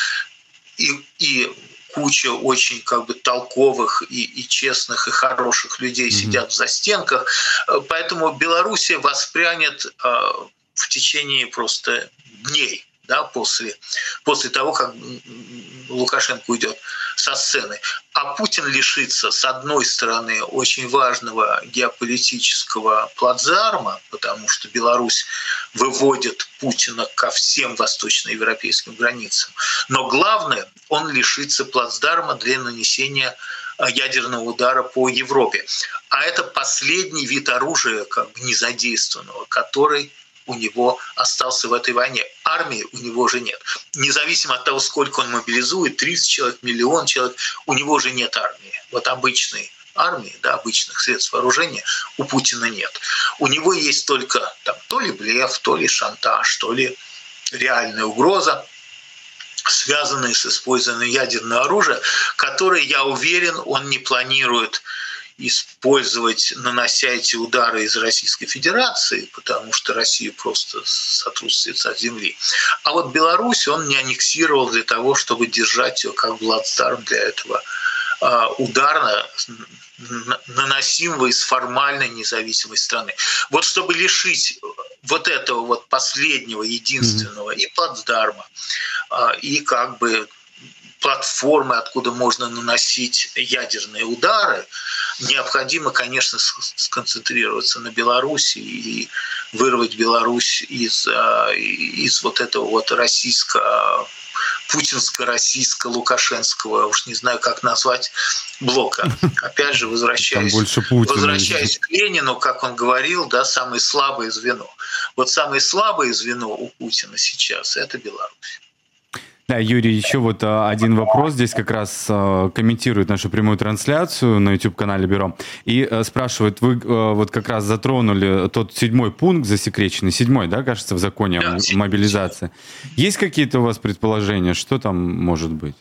и, и куча очень как бы толковых и, и честных и хороших людей mm-hmm. сидят в застенках. Поэтому Белоруссия воспрянет э, в течение просто дней да, после, после того, как Лукашенко уйдет со сцены. А Путин лишится, с одной стороны, очень важного геополитического плацдарма, потому что Беларусь выводит Путина ко всем восточноевропейским границам. Но главное, он лишится плацдарма для нанесения ядерного удара по Европе. А это последний вид оружия, как бы незадействованного, который у него остался в этой войне. Армии у него уже нет. Независимо от того, сколько он мобилизует, 30 человек, миллион человек, у него уже нет армии. Вот обычной армии, да, обычных средств вооружения у Путина нет. У него есть только там, то ли блеф, то ли шантаж, то ли реальная угроза, связанная с использованием ядерного оружия, которое, я уверен, он не планирует использовать, нанося эти удары из Российской Федерации, потому что Россия просто сотрудствует от земли. А вот Беларусь он не аннексировал для того, чтобы держать ее как плацдарм для этого а, ударно наносимого из формальной независимой страны. Вот чтобы лишить вот этого вот последнего, единственного и плацдарма, а, и как бы платформы, откуда можно наносить ядерные удары, необходимо, конечно, сконцентрироваться на Беларуси и вырвать Беларусь из, а, из вот этого вот российского путинско-российско-лукашенского, уж не знаю, как назвать, блока. Опять же, возвращаясь, возвращаясь к Ленину, как он говорил, да, самое слабое звено. Вот самое слабое звено у Путина сейчас – это Беларусь. Да, Юрий, еще вот а, один вопрос. Здесь как раз а, комментирует нашу прямую трансляцию на YouTube-канале Бюро. И а, спрашивает, вы вот как раз затронули тот седьмой пункт засекреченный, седьмой, да, кажется, в законе да, о мобилизации. Есть какие-то у вас предположения, что там может быть?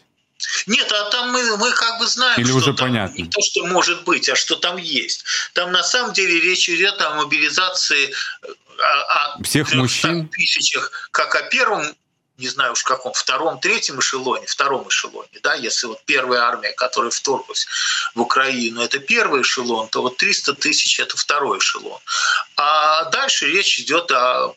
Нет, а там мы, мы как бы знаем, Или что уже там понятно. не то, что может быть, а что там есть. Там на самом деле речь идет о мобилизации о, о всех мужчин тысячах, как о первом не знаю уж каком, втором, третьем эшелоне, втором эшелоне, да, если вот первая армия, которая вторглась в Украину, это первый эшелон, то вот 300 тысяч – это второй эшелон. А дальше речь идет о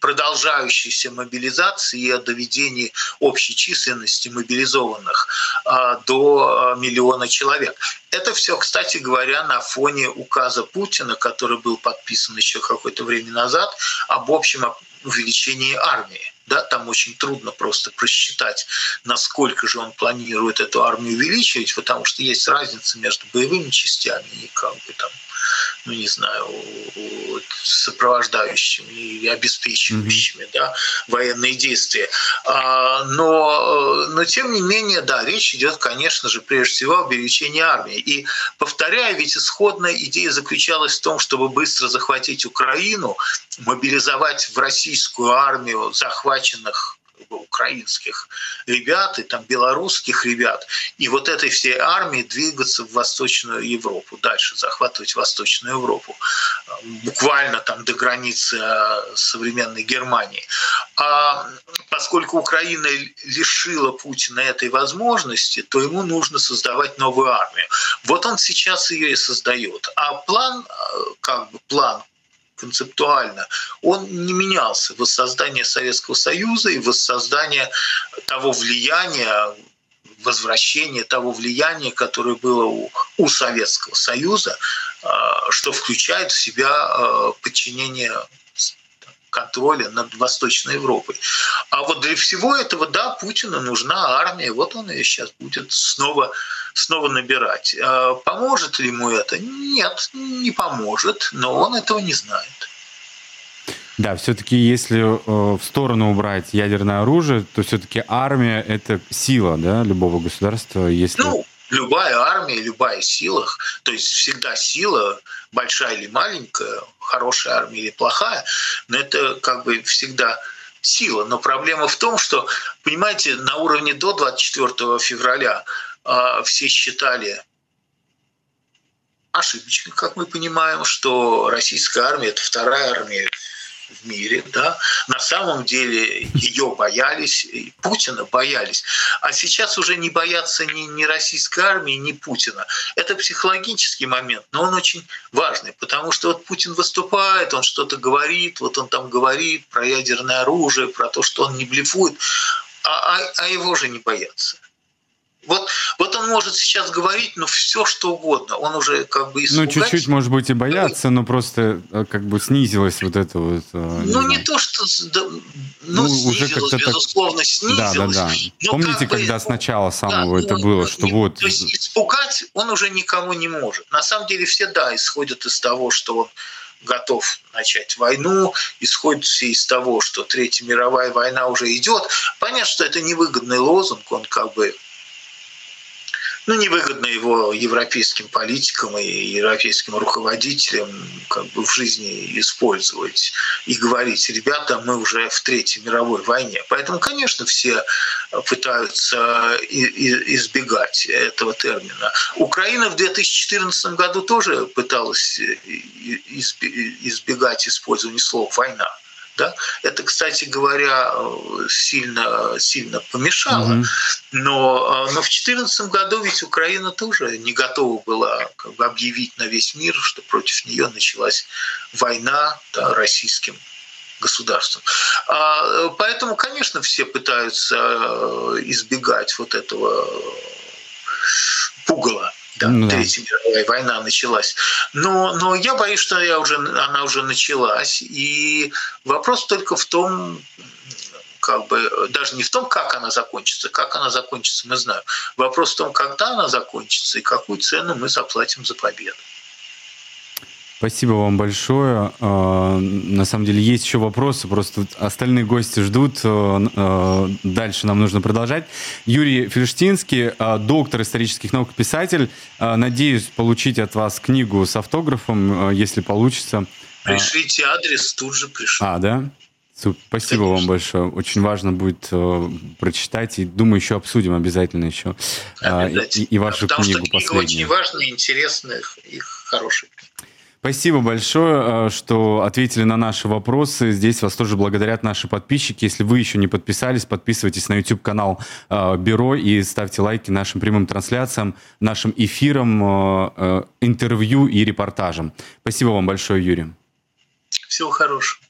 продолжающейся мобилизации и о доведении общей численности мобилизованных а, до а, миллиона человек. Это все, кстати говоря, на фоне указа Путина, который был подписан еще какое-то время назад, об общем увеличении армии. Да, там очень трудно просто просчитать, насколько же он планирует эту армию увеличивать, потому что есть разница между боевыми частями и как бы там ну не знаю, сопровождающими и обеспечивающими mm-hmm. да, военные действия. А, но, но тем не менее, да, речь идет, конечно же, прежде всего о увеличении армии. И повторяю, ведь исходная идея заключалась в том, чтобы быстро захватить Украину, мобилизовать в российскую армию захваченных украинских ребят и там белорусских ребят, и вот этой всей армии двигаться в Восточную Европу, дальше захватывать Восточную Европу, буквально там до границы а, современной Германии. А поскольку Украина лишила Путина этой возможности, то ему нужно создавать новую армию. Вот он сейчас ее и создает. А план, а, как бы план концептуально, он не менялся. Воссоздание Советского Союза и воссоздание того влияния, возвращение того влияния, которое было у, у Советского Союза, а, что включает в себя а, подчинение контроля над Восточной Европой. А вот для всего этого, да, Путину нужна армия, вот он ее сейчас будет снова, снова набирать. А поможет ли ему это? Нет, не поможет, но он этого не знает. Да, все-таки если э, в сторону убрать ядерное оружие, то все-таки армия это сила, да, любого государства. Если... Ну, любая армия, любая сила, то есть всегда сила, большая или маленькая, хорошая армия или плохая, но это как бы всегда сила. Но проблема в том, что, понимаете, на уровне до 24 февраля э, все считали ошибочно, как мы понимаем, что российская армия – это вторая армия в мире, да, на самом деле ее боялись, и Путина боялись. А сейчас уже не боятся ни, ни российской армии, ни Путина. Это психологический момент, но он очень важный, потому что вот Путин выступает, он что-то говорит, вот он там говорит про ядерное оружие, про то, что он не блефует, а, а, а его же не боятся. Вот, вот он может сейчас говорить, ну, все что угодно. Он уже как бы Ну, чуть-чуть, может быть, и бояться, но просто э, как бы снизилось вот это вот... Э, не ну, знаю. не то, что... Да, ну, ну, снизилось, уже безусловно, так... снизилось. Да, да, да. Помните, как когда бы, сначала самого да, это ну, было, что не, вот... То есть испугать он уже никому не может. На самом деле все, да, исходят из того, что он готов начать войну, исходит все из того, что Третья мировая война уже идет. Понятно, что это невыгодный лозунг, он как бы ну, невыгодно его европейским политикам и европейским руководителям как бы в жизни использовать и говорить, ребята, мы уже в Третьей мировой войне. Поэтому, конечно, все пытаются избегать этого термина. Украина в 2014 году тоже пыталась избегать использования слова «война». Да? Это, кстати говоря, сильно, сильно помешало. Угу. Но, но в 2014 году ведь Украина тоже не готова была как бы, объявить на весь мир, что против нее началась война да, российским государством. А, поэтому, конечно, все пытаются избегать вот этого пугала да, ну, Третья мировая война началась. Но, но я боюсь, что я уже, она уже началась. И вопрос только в том, как бы даже не в том, как она закончится. Как она закончится, мы знаем. Вопрос в том, когда она закончится и какую цену мы заплатим за победу. Спасибо вам большое. А, на самом деле есть еще вопросы, просто остальные гости ждут. А, а, дальше нам нужно продолжать. Юрий Фельштинский, доктор исторических наук, писатель. Надеюсь получить от вас книгу с автографом, если получится. Пришлите адрес, тут же пришлю. А, да? Спасибо Конечно. вам большое. Очень важно будет э, прочитать. И думаю, еще обсудим обязательно еще э, и, и вашу Потому книгу что книга последнюю. очень важная, интересная и хорошая. Спасибо большое, э, что ответили на наши вопросы. Здесь вас тоже благодарят наши подписчики. Если вы еще не подписались, подписывайтесь на YouTube-канал э, Бюро и ставьте лайки нашим прямым трансляциям, нашим эфирам, э, интервью и репортажам. Спасибо вам большое, Юрий. Всего хорошего.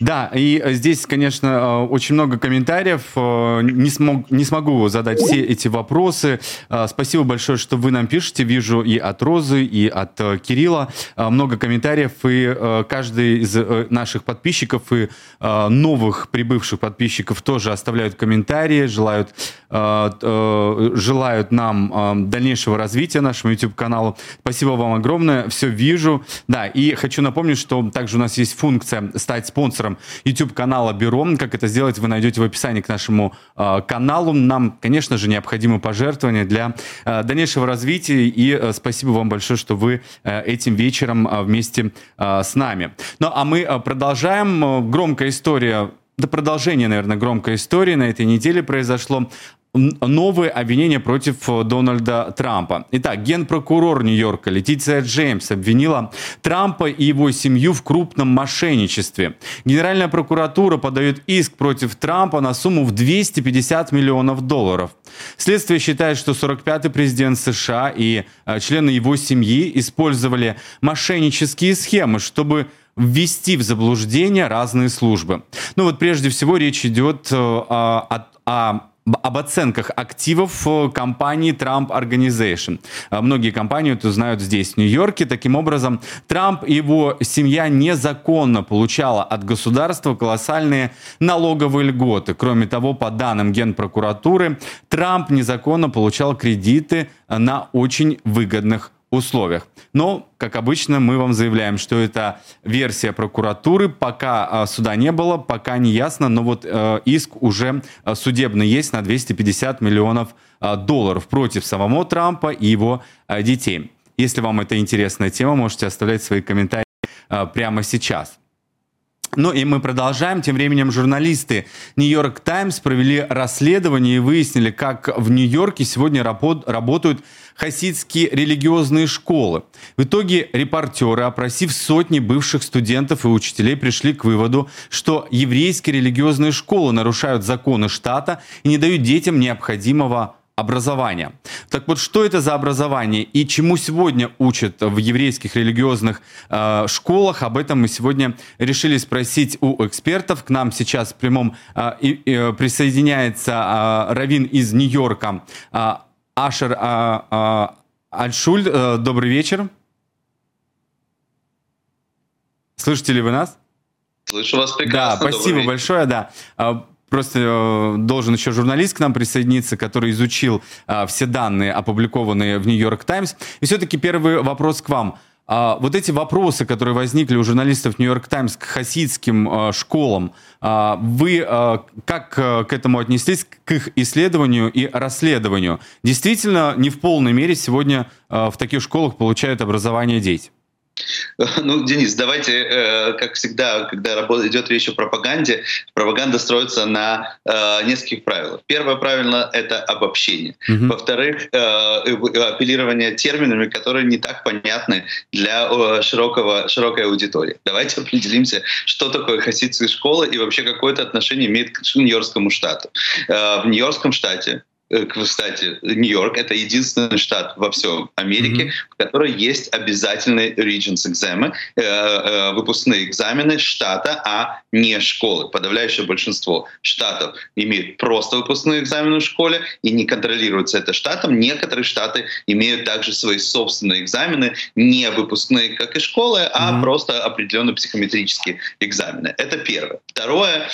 Да, и здесь, конечно, э, очень много комментариев. Э, не, смог, не смогу задать все эти вопросы. Э, спасибо большое, что вы нам пишете. Вижу и от Розы, и от Кирилла много комментариев. И каждый из наших подписчиков и новых прибывших подписчиков тоже оставляют комментарии, желают, желают нам дальнейшего развития нашему YouTube-каналу. Спасибо вам огромное. Все вижу. Да, и хочу напомнить, что также у нас есть функция стать спонсором спонсором YouTube-канала Бюро. Как это сделать, вы найдете в описании к нашему э, каналу. Нам, конечно же, необходимы пожертвования для э, дальнейшего развития. И э, спасибо вам большое, что вы э, этим вечером э, вместе э, с нами. Ну, а мы э, продолжаем. Громкая история это продолжение, наверное, громкой истории на этой неделе произошло новые обвинения против э, Дональда Трампа. Итак, генпрокурор Нью-Йорка Летиция Джеймс обвинила Трампа и его семью в крупном мошенничестве. Генеральная прокуратура подает иск против Трампа на сумму в 250 миллионов долларов. Следствие считает, что 45-й президент США и э, члены его семьи использовали мошеннические схемы, чтобы ввести в заблуждение разные службы. Ну вот прежде всего речь идет э, о, о об оценках активов э, компании Trump Organization. Э, многие компании это знают здесь, в Нью-Йорке. Таким образом, Трамп и его семья незаконно получала от государства колоссальные налоговые льготы. Кроме того, по данным Генпрокуратуры, Трамп незаконно получал кредиты на очень выгодных условиях. Но, как обычно, мы вам заявляем, что это версия прокуратуры. Пока а, суда не было, пока не ясно, но вот э, иск уже э, судебный есть на 250 миллионов э, долларов против самого Трампа и его детей. Если вам это интересная тема, можете оставлять свои комментарии прямо сейчас. Ну и мы продолжаем. Тем временем журналисты Нью-Йорк Таймс провели расследование и выяснили, как в Нью-Йорке сегодня работают хасидские религиозные школы. В итоге репортеры, опросив сотни бывших студентов и учителей, пришли к выводу, что еврейские религиозные школы нарушают законы штата и не дают детям необходимого образования. Так вот, что это за образование и чему сегодня учат в еврейских религиозных э, школах? Об этом мы сегодня решили спросить у экспертов. К нам сейчас в прямом э, э, присоединяется э, раввин из Нью-Йорка э, Ашер э, э, Альшуль. Э, добрый вечер. Слышите ли вы нас? Слышу вас прекрасно. Да, спасибо большое, да. А, Просто э, должен еще журналист к нам присоединиться, который изучил э, все данные, опубликованные в Нью-Йорк Таймс. И все-таки первый вопрос к вам. А, вот эти вопросы, которые возникли у журналистов Нью-Йорк Таймс к хасидским э, школам, э, вы э, как э, к этому отнеслись, к их исследованию и расследованию? Действительно, не в полной мере сегодня э, в таких школах получают образование дети? Ну, Денис, давайте, э, как всегда, когда идет речь о пропаганде, пропаганда строится на э, нескольких правилах. Первое правило — это обобщение. Угу. Во-вторых, э, апеллирование терминами, которые не так понятны для широкого, широкой аудитории. Давайте определимся, что такое хасидская школа и вообще какое-то отношение имеет к Нью-Йоркскому штату. В Нью-Йоркском штате кстати, Нью-Йорк — это единственный штат во всем Америке, mm-hmm. в котором есть обязательные Regents экзамены, э, э, выпускные экзамены штата, а не школы. Подавляющее большинство штатов имеют просто выпускные экзамены в школе и не контролируются это штатом. Некоторые штаты имеют также свои собственные экзамены, не выпускные, как и школы, а mm-hmm. просто определенные психометрические экзамены. Это первое. Второе,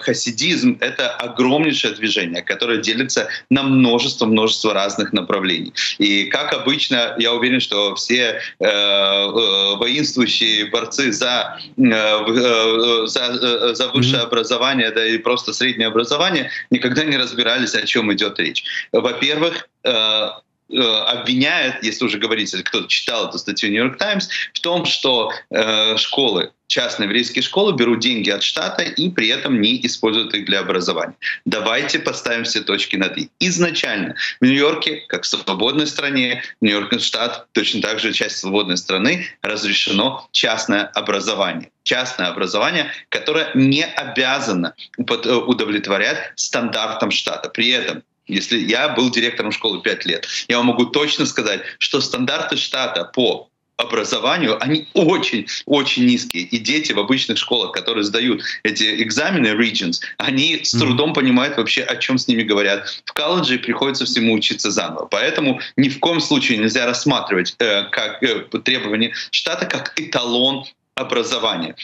хасидизм — это огромнейшее движение, которое делится на множество-множество разных направлений. И как обычно, я уверен, что все э, э, воинствующие борцы за, э, э за, э, за высшее mm-hmm. образование, да и просто среднее образование, никогда не разбирались, о чем идет речь. Во-первых, э, обвиняет, если уже говорить, если кто-то читал эту статью Нью-Йорк Таймс, в том, что э, школы частные еврейские школы берут деньги от штата и при этом не используют их для образования. Давайте поставим все точки над «и». Изначально в Нью-Йорке, как в свободной стране, Нью-Йорк штат, точно так же часть свободной страны, разрешено частное образование. Частное образование, которое не обязано э, удовлетворять стандартам штата. При этом если я был директором школы 5 лет, я вам могу точно сказать, что стандарты штата по образованию, они очень-очень низкие. И дети в обычных школах, которые сдают эти экзамены Regions, они с трудом понимают вообще, о чем с ними говорят. В колледже приходится всему учиться заново. Поэтому ни в коем случае нельзя рассматривать э, как э, требование штата как эталон образования.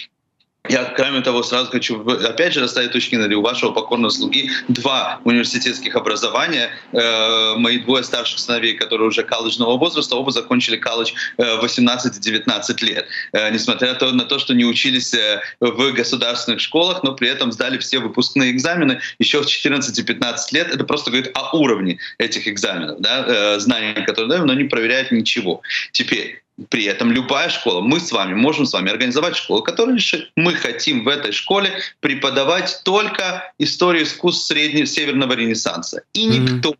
Я, кроме того, сразу хочу, опять же, расставить точки над «и». У вашего покорного слуги два университетских образования. Э, мои двое старших сыновей, которые уже колледжного возраста, оба закончили колледж э, 18-19 лет. Э, несмотря на то, что не учились э, в государственных школах, но при этом сдали все выпускные экзамены еще в 14-15 лет. Это просто говорит о уровне этих экзаменов, да, э, знаний, которые даем, но не проверяют ничего. Теперь, при этом любая школа, мы с вами можем с вами организовать школу, которая решит, мы хотим в этой школе преподавать только историю искусств среднего северного ренессанса. И никто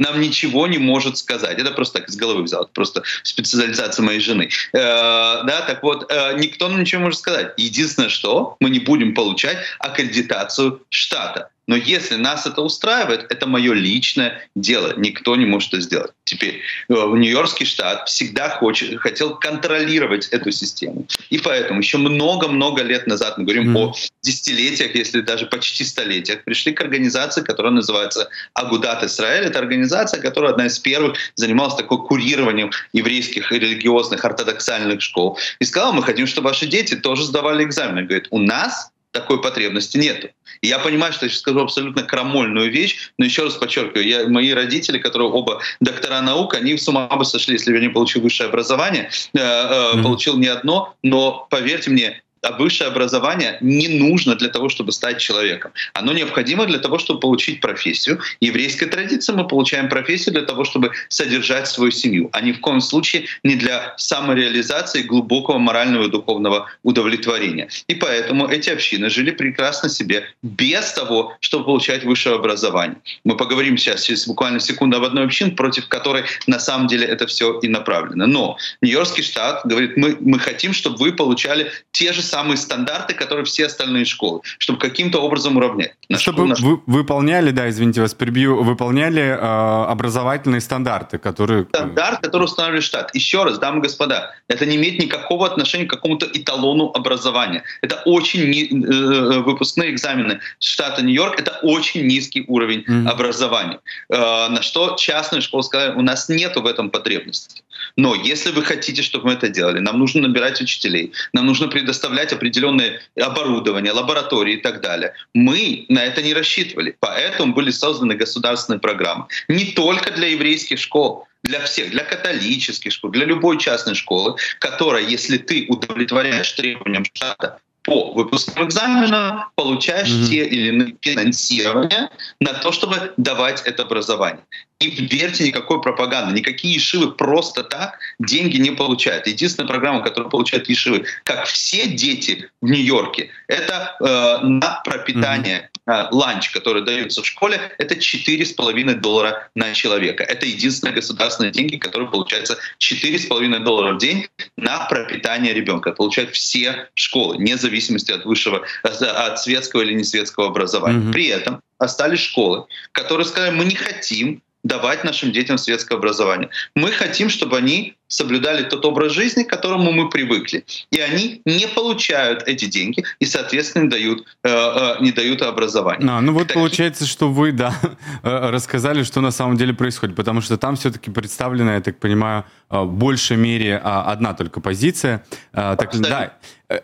нам ничего не может сказать. Это просто так из головы взял, это просто специализация моей жены. Э, да, так вот, э, никто нам ничего не может сказать. Единственное, что мы не будем получать аккредитацию штата. Но если нас это устраивает, это мое личное дело. Никто не может это сделать. Теперь э, Нью-Йоркский штат всегда хочет, хотел контролировать эту систему. И поэтому еще много-много лет назад, мы говорим mm-hmm. о десятилетиях, если даже почти столетиях, пришли к организации, которая называется Агудат Израиль. Это организация, которая одна из первых занималась такой курированием еврейских религиозных ортодоксальных школ. И сказала, мы хотим, чтобы ваши дети тоже сдавали экзамены. Говорит, у нас такой потребности нету. И я понимаю, что я сейчас скажу абсолютно крамольную вещь, но еще раз подчеркиваю, я, мои родители, которые оба доктора наук, они с ума бы сошли, если бы я не получил высшее образование, э, э, mm-hmm. получил не одно, но поверьте мне, а высшее образование не нужно для того, чтобы стать человеком. Оно необходимо для того, чтобы получить профессию. Еврейской традиции мы получаем профессию для того, чтобы содержать свою семью, а ни в коем случае не для самореализации глубокого морального и духовного удовлетворения. И поэтому эти общины жили прекрасно себе без того, чтобы получать высшее образование. Мы поговорим сейчас через буквально секунду об одной общине, против которой на самом деле это все и направлено. Но Нью-Йоркский штат говорит, мы, мы хотим, чтобы вы получали те же самые стандарты, которые все остальные школы, чтобы каким-то образом уравнять. На чтобы наш... вы выполняли, да, извините вас, перебью, выполняли э, образовательные стандарты, которые... Стандарт, который устанавливает штат. Еще раз, дамы и господа, это не имеет никакого отношения к какому-то эталону образования. Это очень не, э, э, выпускные экзамены штата Нью-Йорк, это очень низкий уровень mm-hmm. образования. Э, на что частные школы сказали, у нас нет в этом потребности. Но если вы хотите, чтобы мы это делали, нам нужно набирать учителей, нам нужно предоставлять определенное оборудование, лаборатории и так далее. Мы на это не рассчитывали, поэтому были созданы государственные программы. Не только для еврейских школ, для всех, для католических школ, для любой частной школы, которая, если ты удовлетворяешь требованиям штата по выпускным экзаменам, получаешь mm-hmm. те или иные финансирования на то, чтобы давать это образование. И верьте, никакой пропаганды, никакие ешивы просто так деньги не получают. Единственная программа, которую получают ешивы, как все дети в Нью-Йорке, это э, на пропитание. Ланч, который дается в школе, это 4,5 доллара на человека. Это единственные государственные деньги, которые получаются 4,5 доллара в день на пропитание ребенка. Получают все школы, вне зависимости от высшего, от светского или не светского образования. Mm-hmm. При этом остались школы, которые сказали, мы не хотим давать нашим детям светское образование. Мы хотим, чтобы они соблюдали тот образ жизни, к которому мы привыкли. И они не получают эти деньги и, соответственно, не дают, э, э, не дают образование. А, ну вот Такие... получается, что вы, да, э, рассказали, что на самом деле происходит, потому что там все-таки представлена, я так понимаю, э, в большей мере а, одна только позиция. Так, да,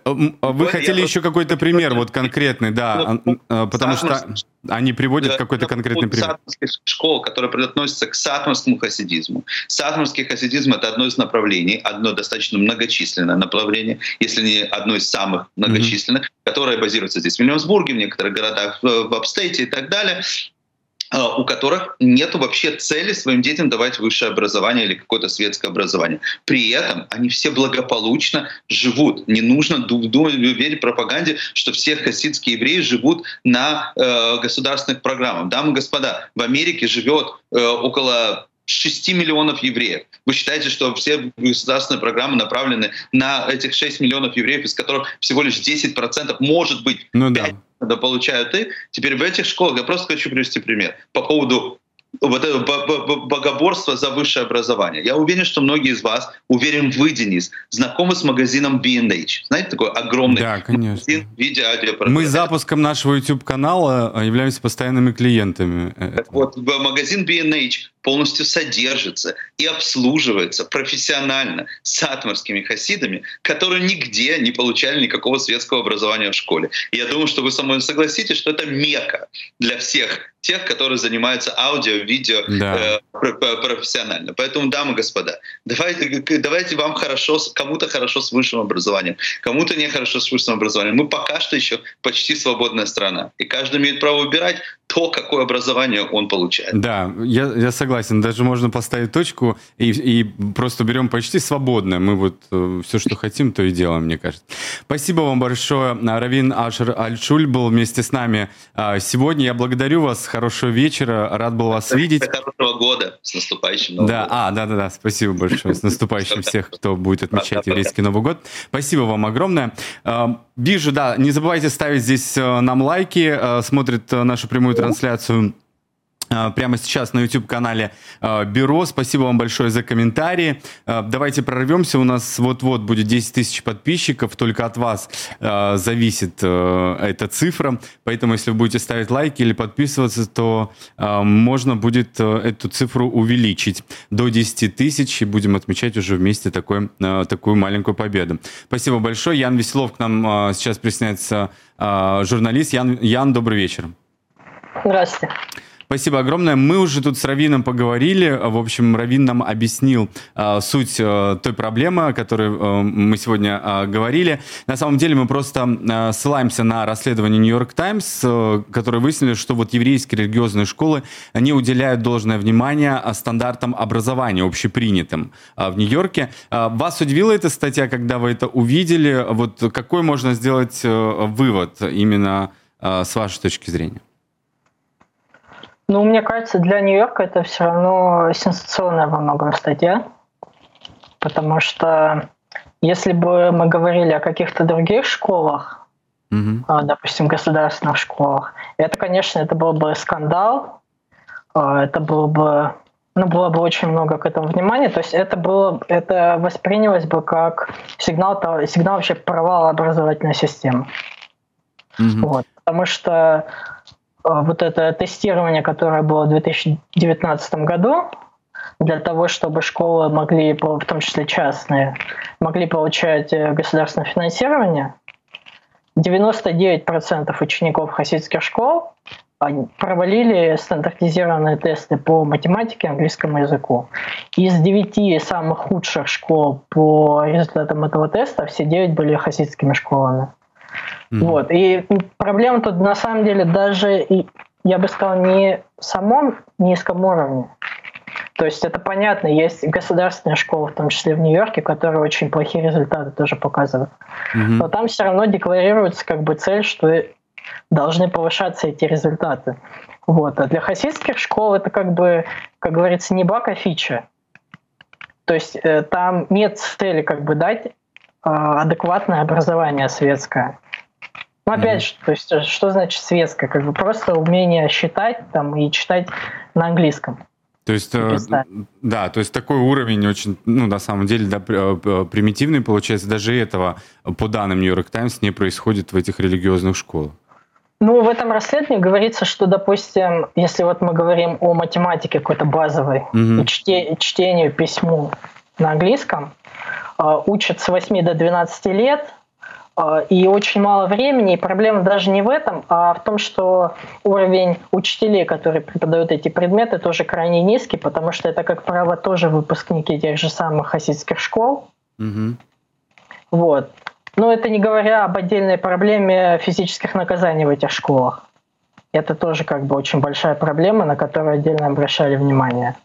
вы хотели еще какой-то пример, вот конкретный, да, потому что они приводят какой-то конкретный пример. Школ, которая относится к сатмарскому хасидизму. Сатмарский хасидизм — это одно из направлений, одно достаточно многочисленное направление, если не одно из самых многочисленных, mm-hmm. которое базируется здесь в Вильнюсбурге, в некоторых городах в апстейте и так далее а, у которых нет вообще цели своим детям давать высшее образование или какое-то светское образование. При этом они все благополучно живут. Не нужно думать, верить пропаганде, что все хасидские евреи живут на э, государственных программах. Дамы и господа, в Америке живет э, около 6 миллионов евреев. Вы считаете, что все государственные программы направлены на этих 6 миллионов евреев, из которых всего лишь 10%, может быть, ну, 5% да. получают их? Теперь в этих школах, я просто хочу привести пример, по поводу вот это богоборство за высшее образование. Я уверен, что многие из вас, уверен вы, Денис, знакомы с магазином B&H. Знаете, такой огромный да, конечно. магазин видео Мы с запуском нашего YouTube-канала э, являемся постоянными клиентами. Так вот, магазин B&H полностью содержится и обслуживается профессионально сатмарскими хасидами, которые нигде не получали никакого светского образования в школе. И я думаю, что вы со мной согласитесь, что это мека для всех тех, которые занимаются аудио, видео да. э, профессионально. Поэтому, дамы и господа, давайте, давайте вам хорошо, кому-то хорошо с высшим образованием, кому-то нехорошо с высшим образованием. Мы пока что еще почти свободная страна. И каждый имеет право выбирать то, какое образование он получает. Да, я, я согласен. Даже можно поставить точку и, и просто берем почти свободно. Мы вот э, все, что хотим, то и делаем, мне кажется. Спасибо вам большое. Равин Ашер Альчуль был вместе с нами э, сегодня. Я благодарю вас хорошего вечера, рад был вас видеть. Хорошего года, с наступающим Новым да, годом. А, да, да, да, спасибо большое, с наступающим всех, кто будет отмечать еврейский Новый год. Спасибо вам огромное. А, вижу, да, не забывайте ставить здесь э, нам лайки, э, смотрит э, нашу прямую трансляцию а, прямо сейчас на YouTube-канале а, Бюро. Спасибо вам большое за комментарии. А, давайте прорвемся. У нас вот-вот будет 10 тысяч подписчиков. Только от вас зависит эта цифра. Поэтому, если вы будете ставить лайки или подписываться, то можно будет эту цифру увеличить до 10 тысяч. И будем отмечать уже вместе такой, такую маленькую победу. Спасибо большое. Ян Веселов к нам сейчас присоединяется журналист. Ян, Ян добрый вечер. Здравствуйте. Спасибо огромное. Мы уже тут с Равином поговорили. В общем, Равин нам объяснил э, суть э, той проблемы, о которой э, мы сегодня э, говорили. На самом деле мы просто э, ссылаемся на расследование Нью-Йорк Таймс, э, которые выяснили, что вот еврейские религиозные школы не уделяют должное внимание стандартам образования общепринятым э, в Нью-Йорке. Э, вас удивила эта статья, когда вы это увидели? Вот какой можно сделать э, вывод именно э, с вашей точки зрения? Ну, мне кажется, для Нью-Йорка это все равно сенсационная во многом статья, потому что если бы мы говорили о каких-то других школах, mm-hmm. допустим, государственных школах, это, конечно, это был бы скандал, а, это было бы, ну, было бы очень много к этому внимания, то есть это было, это воспринялось бы как сигнал, сигнал вообще провала образовательной системы. Mm-hmm. Вот, потому что вот это тестирование, которое было в 2019 году, для того, чтобы школы могли, в том числе частные, могли получать э, государственное финансирование, 99% учеников хасидских школ провалили стандартизированные тесты по математике и английскому языку. Из девяти самых худших школ по результатам этого теста все девять были хасидскими школами. Mm-hmm. Вот. И проблема тут на самом деле даже, и, я бы сказал, не в самом низком уровне. То есть это понятно, есть государственные школы, в том числе в Нью-Йорке, которые очень плохие результаты тоже показывают. Mm-hmm. Но там все равно декларируется как бы цель, что должны повышаться эти результаты. Вот. А для хасидских школ это как бы, как говорится, не бак, а фича. То есть э, там нет цели как бы дать адекватное образование светское. Ну, опять же, то есть, что значит светское? Как бы просто умение считать там, и читать на английском. То есть, э, да, то есть такой уровень очень, ну, на самом деле, да, э, примитивный получается. Даже этого, по данным York Times, не происходит в этих религиозных школах. Ну, в этом расследовании говорится, что, допустим, если вот мы говорим о математике какой-то базовой, угу. и чте, чтению, письму на английском, э, учат с 8 до 12 лет, а, и очень мало времени. И проблема даже не в этом, а в том, что уровень учителей, которые преподают эти предметы, тоже крайне низкий, потому что это, как правило, тоже выпускники тех же самых хасидских школ. Угу. Вот. Но это не говоря об отдельной проблеме физических наказаний в этих школах. Это тоже как бы очень большая проблема, на которую отдельно обращали внимание.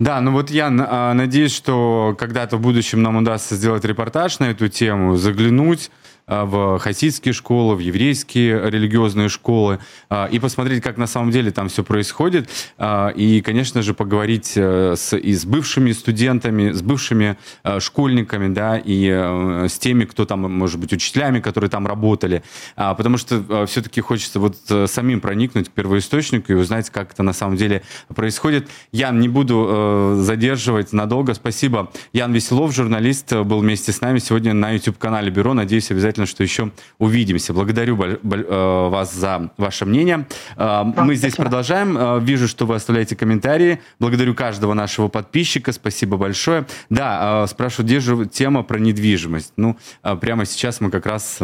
Да, ну вот я а, надеюсь, что когда-то в будущем нам удастся сделать репортаж на эту тему, заглянуть в хасидские школы, в еврейские религиозные школы а, и посмотреть, как на самом деле там все происходит. А, и, конечно же, поговорить э, с, и с бывшими студентами, с бывшими школьниками, да, и э, с теми, кто там, может быть, учителями, которые там работали. Потому что все-таки хочется вот э, самим проникнуть к первоисточнику и узнать, как это на самом деле происходит. Ян, не буду задерживать надолго. Спасибо. Ян Веселов, журналист, был вместе с нами сегодня на YouTube-канале Бюро. Надеюсь, обязательно обязательно, что еще увидимся. Благодарю э, вас за ваше мнение. Э, мы здесь продолжаем. Э, вижу, что вы оставляете комментарии. Благодарю каждого нашего подписчика. Спасибо большое. Да, спрашиваю, где же тема про недвижимость? Ну, прямо сейчас мы как раз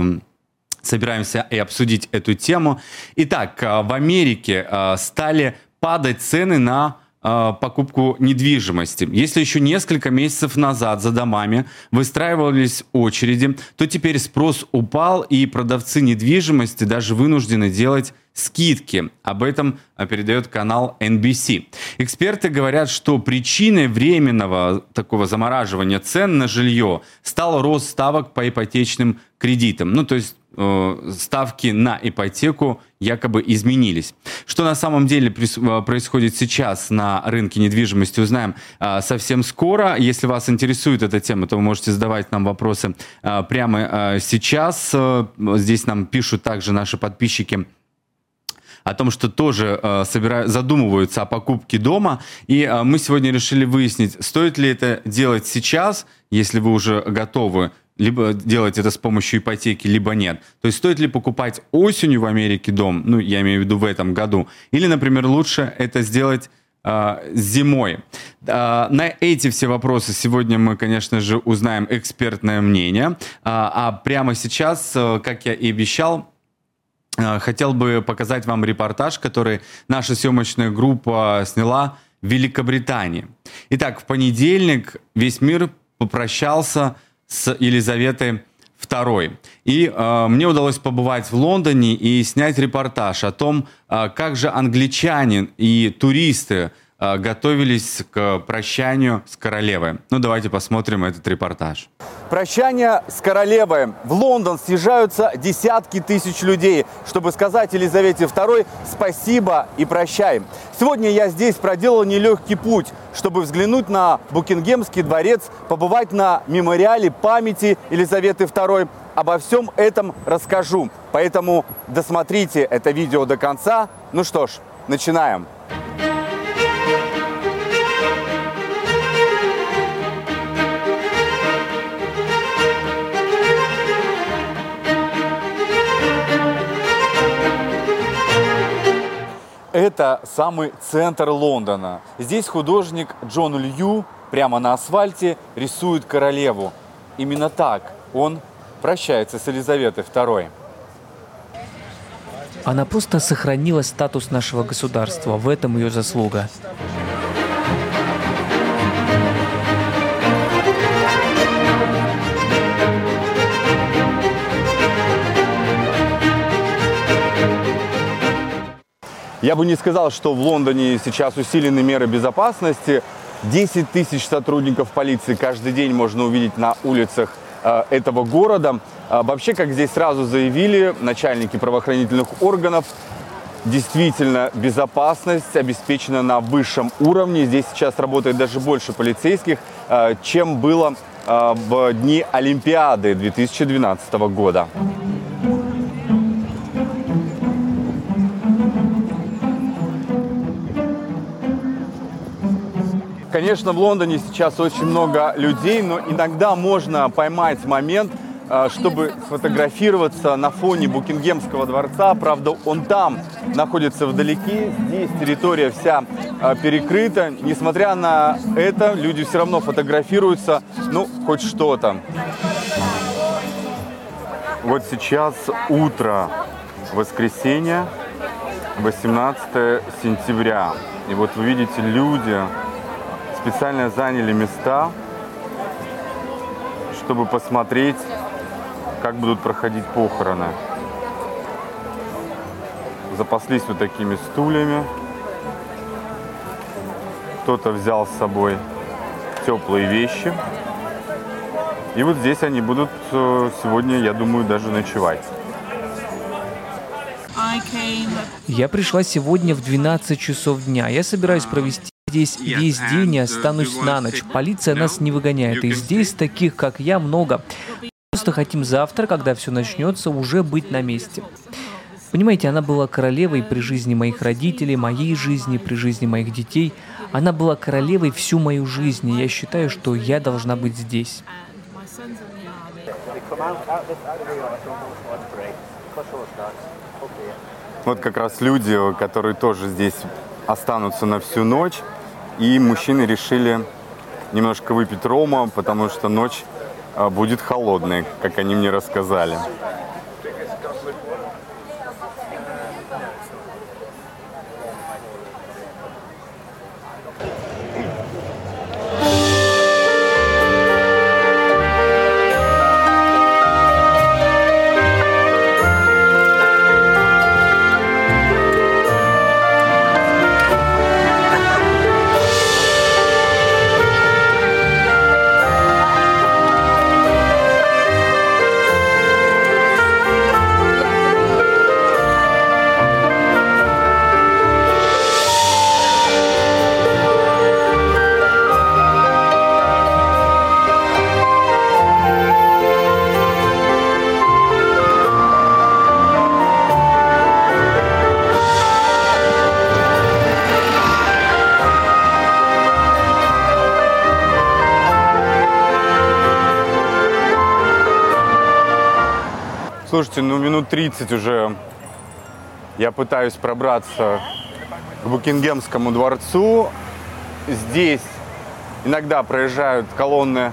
собираемся и обсудить эту тему. Итак, в Америке стали падать цены на покупку недвижимости. Если еще несколько месяцев назад за домами выстраивались очереди, то теперь спрос упал, и продавцы недвижимости даже вынуждены делать скидки. Об этом э, передает канал NBC. Эксперты говорят, что причиной временного такого замораживания цен на жилье стал рост ставок по ипотечным кредитам. Ну, то есть ставки на ипотеку якобы изменились. Что на самом деле э, происходит сейчас на рынке недвижимости, узнаем э, совсем скоро. Если вас интересует эта тема, то вы можете задавать нам вопросы прямо сейчас. Здесь нам пишут также наши подписчики о том, что тоже э, собирают, задумываются о покупке дома. И э, мы сегодня решили выяснить, стоит ли это делать сейчас, если вы уже готовы либо делать это с помощью ипотеки, либо нет. То есть стоит ли покупать осенью в Америке дом, ну, я имею в виду в этом году, или, например, лучше это сделать э, зимой. Э, на эти все вопросы сегодня мы, конечно же, узнаем экспертное мнение. А, а прямо сейчас, э, как я и обещал, э, хотел бы показать вам репортаж, который наша съемочная группа сняла в Великобритании. Итак, в понедельник весь мир попрощался с Елизаветой II. И э, мне удалось побывать в Лондоне и снять репортаж о том, э, как же англичане и туристы готовились к прощанию с королевой. Ну, давайте посмотрим этот репортаж. Прощание с королевой. В Лондон съезжаются десятки тысяч людей, чтобы сказать Елизавете II спасибо и прощай. Сегодня я здесь проделал нелегкий путь, чтобы взглянуть на Букингемский дворец, побывать на мемориале памяти Елизаветы II. Обо всем этом расскажу. Поэтому досмотрите это видео до конца. Ну что ж, начинаем. Это самый центр Лондона. Здесь художник Джон Лью прямо на асфальте рисует королеву. Именно так он прощается с Елизаветой II. Она просто сохранила статус нашего государства. В этом ее заслуга. Я бы не сказал, что в Лондоне сейчас усилены меры безопасности. 10 тысяч сотрудников полиции каждый день можно увидеть на улицах э, этого города. А вообще, как здесь сразу заявили начальники правоохранительных органов, действительно безопасность обеспечена на высшем уровне. Здесь сейчас работает даже больше полицейских, э, чем было э, в дни Олимпиады 2012 года. Конечно, в Лондоне сейчас очень много людей, но иногда можно поймать момент, э, чтобы сфотографироваться на фоне Букингемского дворца. Правда, он там находится вдалеке. Здесь территория вся э, перекрыта. Несмотря на это, люди все равно фотографируются. Ну, хоть что-то. Вот сейчас утро воскресенья, 18 сентября. И вот вы видите, люди специально заняли места, чтобы посмотреть, как будут проходить похороны. Запаслись вот такими стульями. кто-то взял с собой теплые вещи. И вот здесь они будут э, сегодня, я думаю, даже ночевать. Я пришла сегодня в 12 часов дня. Я собираюсь провести здесь весь день и останусь на ночь. Полиция нас не выгоняет. И здесь таких, как я, много. Просто хотим завтра, когда все начнется, уже быть на месте. Понимаете, она была королевой при жизни моих родителей, моей жизни, при жизни моих детей. Она была королевой всю мою жизнь, и я считаю, что я должна быть здесь. Вот как раз люди, которые тоже здесь останутся на всю ночь. И мужчины решили немножко выпить рома, потому что ночь а, будет холодной, как они мне рассказали. Слушайте, ну минут 30 уже я пытаюсь пробраться к Букингемскому дворцу. Здесь иногда проезжают колонны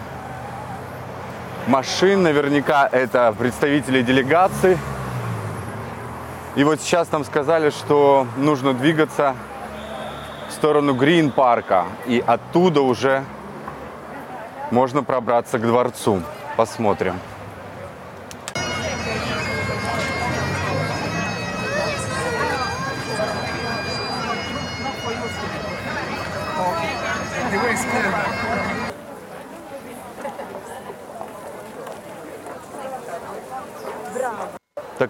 машин, наверняка это представители делегаций. И вот сейчас нам сказали, что нужно двигаться в сторону Грин-парка. И оттуда уже можно пробраться к дворцу. Посмотрим.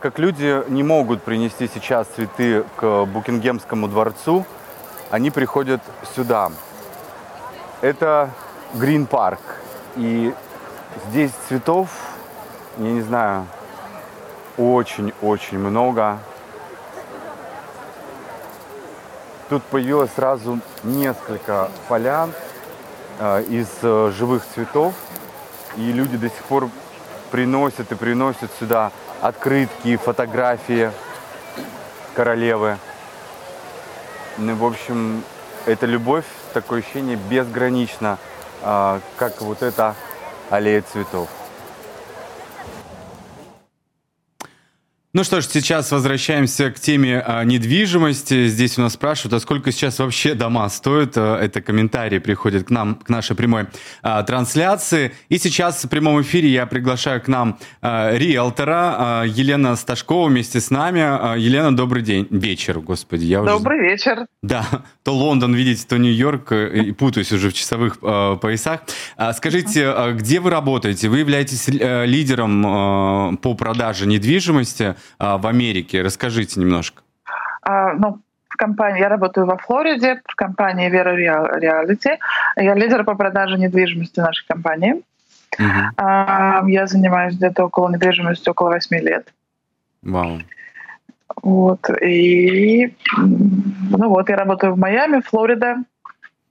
Как люди не могут принести сейчас цветы к Букингемскому дворцу, они приходят сюда. Это Грин Парк. И здесь цветов, я не знаю, очень-очень много. Тут появилось сразу несколько полян э, из э, живых цветов. И люди до сих пор приносят и приносят сюда открытки, фотографии королевы. Ну, в общем, эта любовь, такое ощущение безгранично, э, как вот эта аллея цветов. Ну что ж, сейчас возвращаемся к теме а, недвижимости. Здесь у нас спрашивают, а сколько сейчас вообще дома стоят? А, это комментарии приходят к нам, к нашей прямой а, трансляции. И сейчас в прямом эфире я приглашаю к нам а, риэлтора а, Елена Сташкова вместе с нами. А, Елена, добрый день. Вечер, господи. Я добрый уже... вечер. Да, то Лондон, видите, то Нью-Йорк, э, и путаюсь уже в часовых а, поясах. А, скажите, а, где вы работаете? Вы являетесь а, лидером а, по продаже недвижимости в Америке. Расскажите немножко. А, ну, в компании, я работаю во Флориде, в компании Vera Reality. Я лидер по продаже недвижимости нашей компании. Uh-huh. А, я занимаюсь где-то около недвижимости около 8 лет. Вау. Вот. И ну вот, я работаю в Майами, Флорида.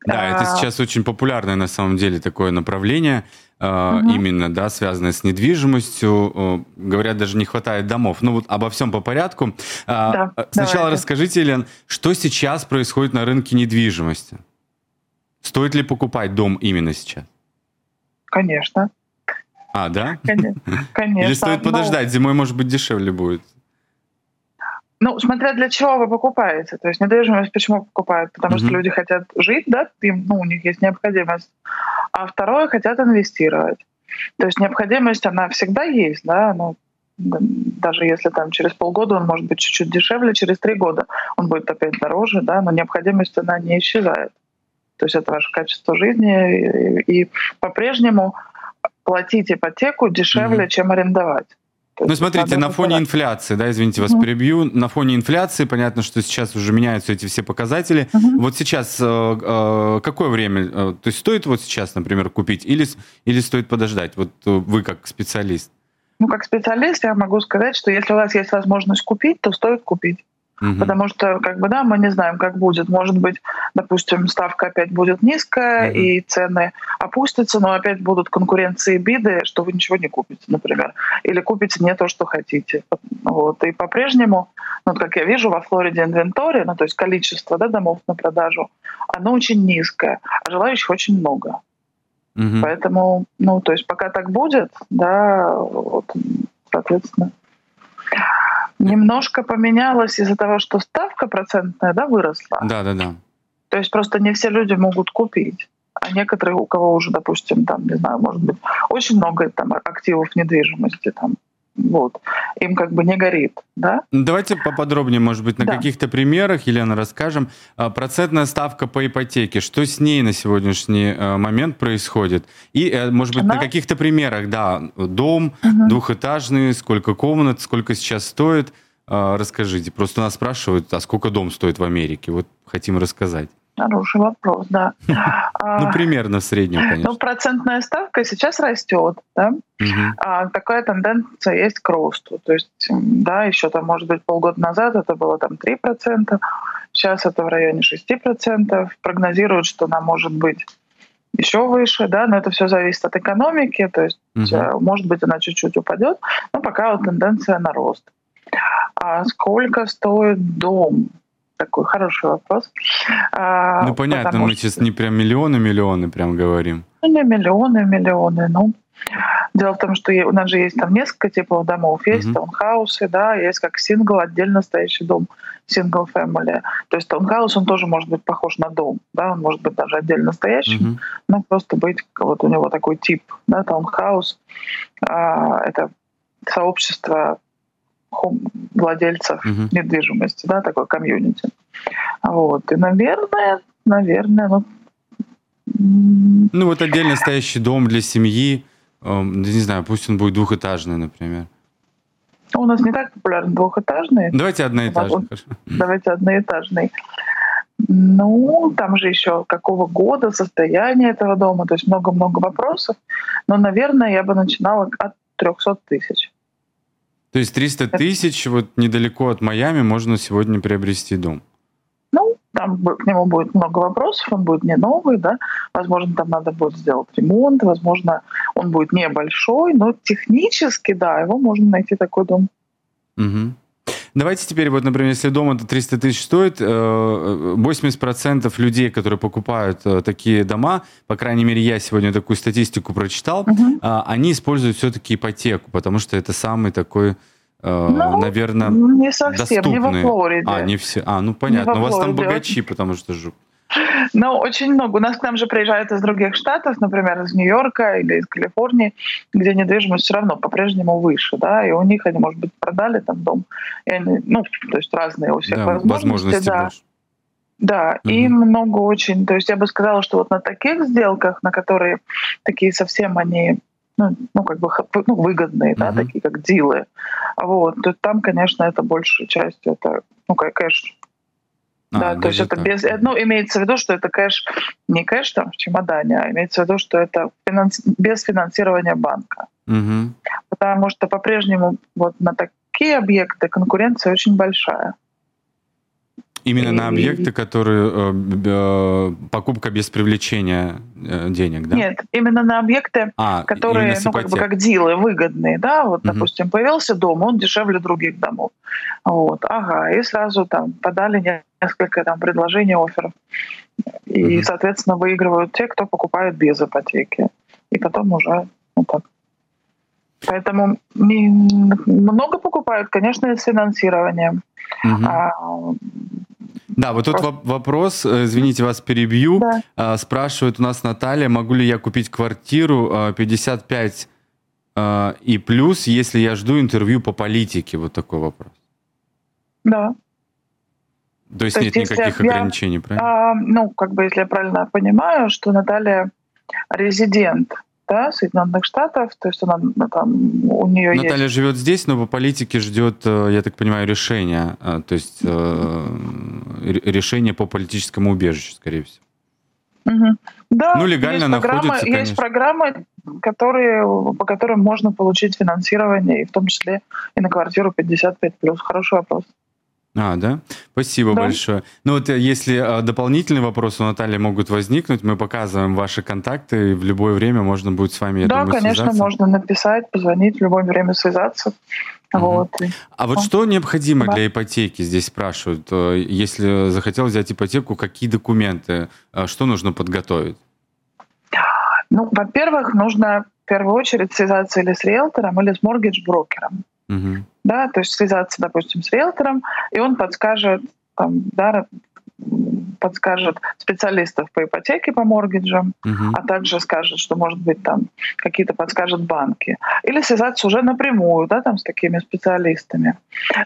Да, это сейчас очень популярное на самом деле такое направление, угу. именно, да, связанное с недвижимостью. Говорят, даже не хватает домов. Ну вот обо всем по порядку. Да, Сначала давайте. расскажите, Елен, что сейчас происходит на рынке недвижимости? Стоит ли покупать дом именно сейчас? Конечно. А, да? Конечно. Или стоит подождать, зимой, может быть, дешевле будет? Ну, смотря для чего вы покупаете. То есть недвижимость почему покупают? Потому mm-hmm. что люди хотят жить, да, им, ну, у них есть необходимость. А второе, хотят инвестировать. То есть необходимость, она всегда есть, да, ну, даже если там через полгода он может быть чуть-чуть дешевле, через три года он будет опять дороже, да, но необходимость, она не исчезает. То есть это ваше качество жизни. И, и по-прежнему платить ипотеку дешевле, mm-hmm. чем арендовать. Ну, смотрите, на фоне инфляции, да, извините, вас угу. перебью, на фоне инфляции, понятно, что сейчас уже меняются эти все показатели. Угу. Вот сейчас э, э, какое время? Э, то есть стоит вот сейчас, например, купить или, или стоит подождать? Вот э, вы как специалист. Ну, как специалист я могу сказать, что если у вас есть возможность купить, то стоит купить. Угу. Потому что, как бы, да, мы не знаем, как будет. Может быть, допустим, ставка опять будет низкая, угу. и цены опустятся, но опять будут конкуренции и биды, что вы ничего не купите, например. Или купите не то, что хотите. Вот. И по-прежнему, ну, как я вижу, во Флориде инвентарь, ну, то есть количество да, домов на продажу, оно очень низкое, а желающих очень много. Угу. Поэтому, ну, то есть пока так будет, да, вот, соответственно. Немножко поменялось из-за того, что ставка процентная, да, выросла. Да, да, да. То есть просто не все люди могут купить. А некоторые, у кого уже, допустим, там, не знаю, может быть, очень много там активов недвижимости, там, вот, им как бы не горит, да? Давайте поподробнее, может быть, на да. каких-то примерах, Елена, расскажем. А, процентная ставка по ипотеке, что с ней на сегодняшний э, момент происходит? И, э, может быть, Она... на каких-то примерах, да, дом угу. двухэтажный, сколько комнат, сколько сейчас стоит, а, расскажите. Просто нас спрашивают, а сколько дом стоит в Америке? Вот хотим рассказать. Хороший вопрос, да. Ну, примерно в среднем, конечно. Ну, процентная ставка сейчас растет, да. А, такая тенденция есть к росту. То есть, да, еще там, может быть, полгода назад это было там 3%, сейчас это в районе 6%. Прогнозируют, что она может быть еще выше, да, но это все зависит от экономики, то есть, угу. может быть, она чуть-чуть упадет, но пока вот тенденция на рост. А сколько стоит дом? Такой хороший вопрос. А, ну, понятно, мы сейчас не прям миллионы-миллионы прям говорим. Ну, не миллионы, миллионы, ну. Дело в том, что у нас же есть там несколько типов домов. Есть uh-huh. таунхаусы, да, есть как сингл, отдельно стоящий дом, single family. То есть таунхаус, он тоже может быть похож на дом, да, он может быть даже отдельно стоящим, uh-huh. но просто быть, вот у него такой тип, да, таунхаус. А, это сообщество владельцев угу. недвижимости, да, такой комьюнити. Вот. И, наверное, наверное, ну... Ну, вот отдельно стоящий дом для семьи, э, не знаю, пусть он будет двухэтажный, например. У нас не так популярны двухэтажные. Давайте одноэтажный. Давайте одноэтажный. Ну, там же еще какого года, состояние этого дома, то есть много-много вопросов. Но, наверное, я бы начинала от 300 тысяч. То есть 300 тысяч вот недалеко от Майами можно сегодня приобрести дом? Ну, там к нему будет много вопросов, он будет не новый, да, возможно, там надо будет сделать ремонт, возможно, он будет небольшой, но технически, да, его можно найти такой дом. Угу. Давайте теперь, вот, например, если дом это 300 тысяч стоит, 80% э, людей, которые покупают э, такие дома, по крайней мере, я сегодня такую статистику прочитал, угу. они используют все-таки ипотеку, потому что это самый такой э, ну, наверное, не совсем, доступный. не во Флориде. А, не все. А, ну понятно. У вас там богачи, потому что же ну, очень много. У нас к нам же приезжают из других штатов, например, из Нью-Йорка или из Калифорнии, где недвижимость все равно по-прежнему выше, да, и у них они, может быть, продали там дом, и они, ну, то есть разные у всех да, возможности, возможности да. Больше. Да, угу. и много очень. То есть я бы сказала, что вот на таких сделках, на которые такие совсем они ну, ну как бы ну, выгодные, uh да, такие как дилы, вот, то там, конечно, это большая часть, это, ну, кэш а, да, то есть это без, ну, имеется в виду, что это кэш, не кэш там в чемодане, а имеется в виду, что это финанс, без финансирования банка. Угу. Потому что по-прежнему вот на такие объекты конкуренция очень большая. Именно на объекты, которые э, э, покупка без привлечения э, денег, да? Нет, именно на объекты, а, которые, ну, как бы как дилы, выгодные, да, вот, угу. допустим, появился дом, он дешевле других домов. Вот, ага, и сразу там подали несколько там предложений, офферов. И, угу. соответственно, выигрывают те, кто покупает без ипотеки. И потом уже вот так. Поэтому много покупают, конечно, с финансированием. Угу. А, да, вот тут вопрос, э, извините, вас перебью. Да. А, спрашивает у нас Наталья, могу ли я купить квартиру 55 а, а, и плюс, если я жду интервью по политике? Вот такой вопрос. Да. То есть То нет есть, никаких я, ограничений, правильно? А, ну, как бы, если я правильно понимаю, что Наталья резидент да, Соединенных Штатов, то есть она ну, там у нее Наталья есть... живет здесь, но по политике ждет, э, я так понимаю, решения, э, то есть э, решение по политическому убежищу, скорее всего. Угу. Да, ну легально есть находится, программы, конечно. Есть программы, которые, по которым можно получить финансирование, и в том числе и на квартиру 55+. Хороший вопрос. А, да? Спасибо да. большое. Ну вот э, если а, дополнительные вопросы у Натальи могут возникнуть, мы показываем ваши контакты, и в любое время можно будет с вами, я Да, думаю, конечно, связаться. можно написать, позвонить, в любое время связаться. Угу. Вот. А вот что необходимо да. для ипотеки, здесь спрашивают. Э, если захотел взять ипотеку, какие документы, что нужно подготовить? Ну, во-первых, нужно в первую очередь связаться или с риэлтором, или с моргидж-брокером. Угу. Да, то есть связаться, допустим, с риэлтором, и он подскажет, там, да, подскажет специалистов по ипотеке, по моргиджам, uh-huh. а также скажет, что, может быть, там какие-то подскажет банки. Или связаться уже напрямую, да, там с такими специалистами.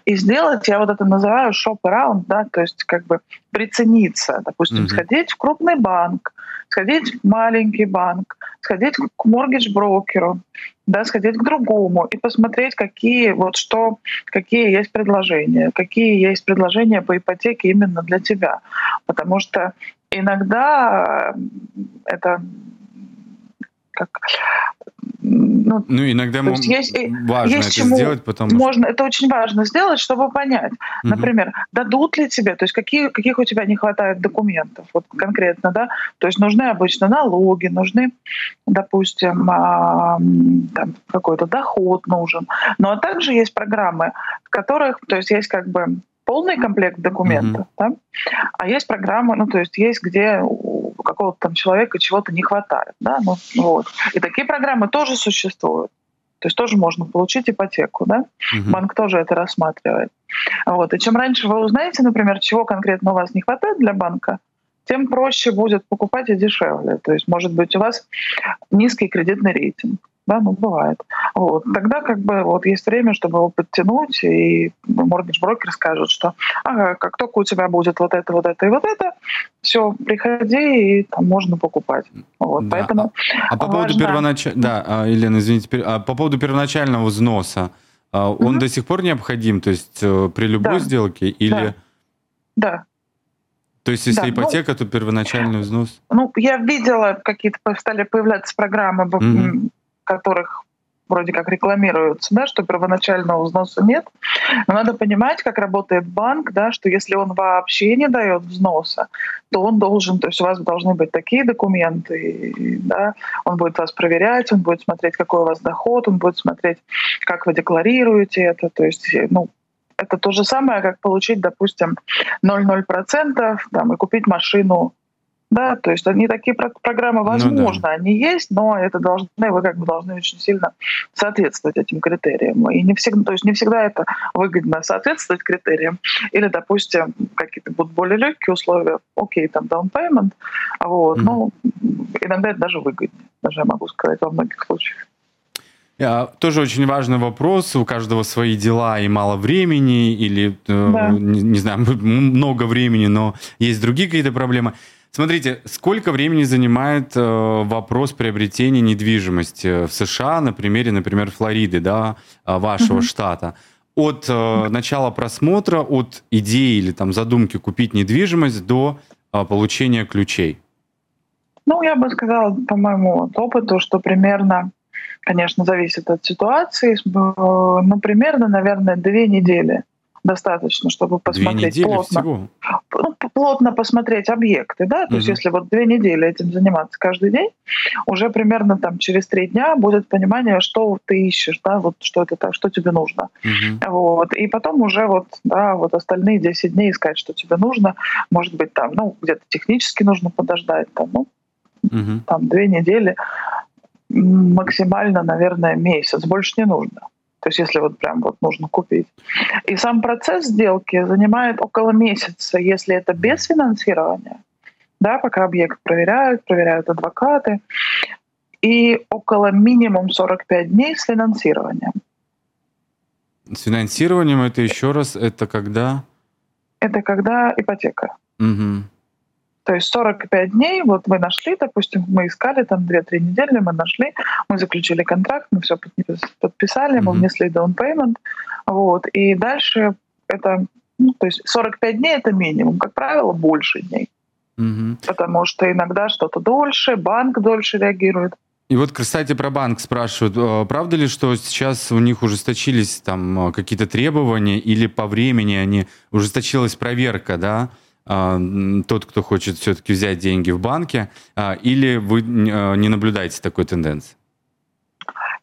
И сделать, я вот это называю шоп-раунд, да, то есть как бы прицениться, допустим, uh-huh. сходить в крупный банк, сходить в маленький банк, сходить к моргидж-брокеру, да, сходить к другому и посмотреть, какие вот что, какие есть предложения, какие есть предложения по ипотеке именно для тебя, потому что иногда это как ну, ну иногда есть есть, важно есть это чему сделать, потому что... можно, это очень важно сделать, чтобы понять, угу. например, дадут ли тебе, то есть какие, каких у тебя не хватает документов, вот конкретно, да, то есть нужны обычно налоги, нужны, допустим, а, там, какой-то доход нужен, но а также есть программы, в которых, то есть есть как бы полный комплект документов, mm-hmm. да? а есть программы, ну то есть есть где у какого-то там человека чего-то не хватает, да, ну вот. И такие программы тоже существуют. То есть тоже можно получить ипотеку, да? Угу. Банк тоже это рассматривает. Вот. И чем раньше вы узнаете, например, чего конкретно у вас не хватает для банка, тем проще будет покупать и дешевле. То есть, может быть, у вас низкий кредитный рейтинг да, ну бывает. Вот. Тогда как бы вот есть время, чтобы его подтянуть, и mortgage брокер скажет, что ага, как только у тебя будет вот это, вот это и вот это, все, приходи, и там можно покупать. Вот, да. Поэтому а, а по поводу важно... да, а, Елена, извините, а по поводу первоначального взноса, он угу. до сих пор необходим, то есть э, при любой да. сделке или... Да. да. То есть, если да, ну ипотека, ну, то первоначальный взнос? Ну, я видела, какие-то стали появляться программы угу которых вроде как рекламируются, да, что первоначального взноса нет. Но надо понимать, как работает банк, да, что если он вообще не дает взноса, то он должен, то есть у вас должны быть такие документы, да, он будет вас проверять, он будет смотреть, какой у вас доход, он будет смотреть, как вы декларируете это, то есть, ну, это то же самое, как получить, допустим, 0,0% там, и купить машину да, то есть они такие программы возможно, ну, да. они есть, но это должны, вы как бы должны очень сильно соответствовать этим критериям. И не всегда, то есть не всегда это выгодно соответствовать критериям. Или, допустим, какие-то будут более легкие условия, окей, там down payment, вот, mm-hmm. но иногда это даже выгоднее, даже я могу сказать во многих случаях. А, тоже очень важный вопрос. У каждого свои дела и мало времени, или, э, да. не, не знаю, много времени, но есть другие какие-то проблемы. Смотрите, сколько времени занимает э, вопрос приобретения недвижимости в США на примере, например, Флориды, да, э, вашего mm-hmm. штата? От э, начала просмотра, от идеи или там задумки купить недвижимость до э, получения ключей? Ну, я бы сказала, по моему опыту, что примерно, конечно, зависит от ситуации, э, ну, примерно, наверное, две недели достаточно, чтобы посмотреть две плотно. Всего? Ну, плотно посмотреть объекты, да, то угу. есть если вот две недели этим заниматься каждый день, уже примерно там через три дня будет понимание, что ты ищешь, да, вот что это так, что тебе нужно. Угу. Вот. И потом уже вот, да, вот остальные 10 дней искать, что тебе нужно. Может быть, там, ну, где-то технически нужно подождать, там, ну, угу. там две недели, максимально, наверное, месяц, больше не нужно. То есть если вот прям вот нужно купить. И сам процесс сделки занимает около месяца, если это без финансирования, да, пока объект проверяют, проверяют адвокаты, и около минимум 45 дней с финансированием. С финансированием это еще раз, это когда? это когда ипотека. Угу. То есть 45 дней, вот мы нашли, допустим, мы искали там 2-3 недели, мы нашли, мы заключили контракт, мы все подписали, мы внесли down payment, вот, и дальше это, ну, то есть 45 дней это минимум, как правило, больше дней. Угу. Потому что иногда что-то дольше, банк дольше реагирует. И вот, кстати, про банк спрашивают, э, правда ли, что сейчас у них ужесточились там э, какие-то требования или по времени они ужесточилась проверка, да, а, тот, кто хочет все-таки взять деньги в банке, а, или вы а, не наблюдаете такой тенденции?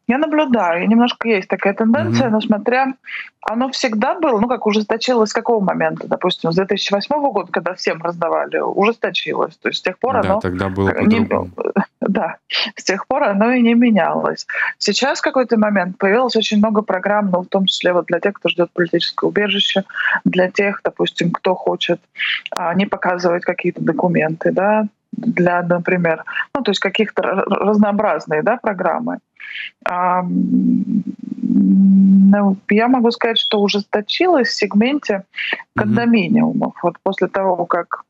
Я наблюдаю, немножко есть такая тенденция, mm-hmm. но смотря, оно всегда было, ну как ужесточилось с какого момента, допустим, с 2008 года, когда всем раздавали, ужесточилось, то есть с тех пор да, оно... тогда было не, Да, с тех пор оно и не менялось. Сейчас в какой-то момент появилось очень много программ, ну в том числе вот для тех, кто ждет политическое убежище, для тех, допустим, кто хочет а, не показывать какие-то документы, да, для, например, ну то есть каких-то разнообразные, да, программы. Ну, я могу сказать, что ужесточилось в сегменте кондоминиумов. Вот после того, как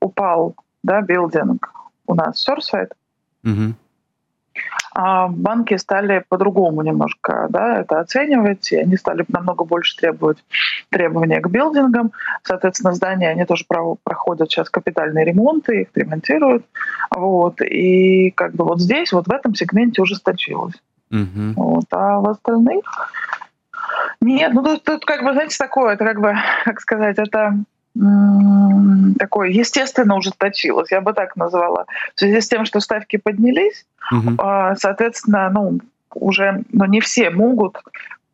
упал да, билдинг у нас Surfside, mm а банки стали по-другому немножко да, это оценивать, и они стали намного больше требовать требования к билдингам. Соответственно, здания, они тоже проходят сейчас капитальные ремонты, их ремонтируют. Вот. И как бы вот здесь, вот в этом сегменте ужесточилось. Угу. Вот. А в остальных нет, ну тут, тут как бы, знаете, такое, это как бы, как сказать, это такое естественно ужесточилось, я бы так назвала. В связи с тем, что ставки поднялись, угу. соответственно, ну, уже ну, не все могут,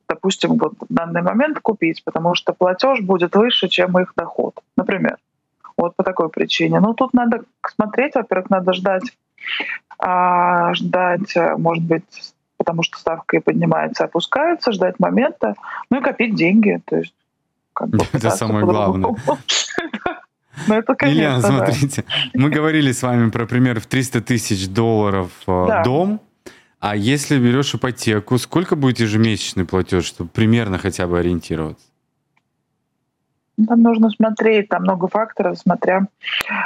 допустим, вот в данный момент купить, потому что платеж будет выше, чем их доход, например. Вот по такой причине. Ну, тут надо смотреть, во-первых, надо ждать, а, ждать, может быть, потому что ставка и поднимается, опускается, ждать момента, ну и копить деньги. То есть как бы это самое главное. Ну, это, конечно, Елена, смотрите, мы говорили с вами про пример в 300 тысяч долларов э, да. дом, а если берешь ипотеку, сколько будет ежемесячный платеж, чтобы примерно хотя бы ориентироваться? Там нужно смотреть, там много факторов, смотря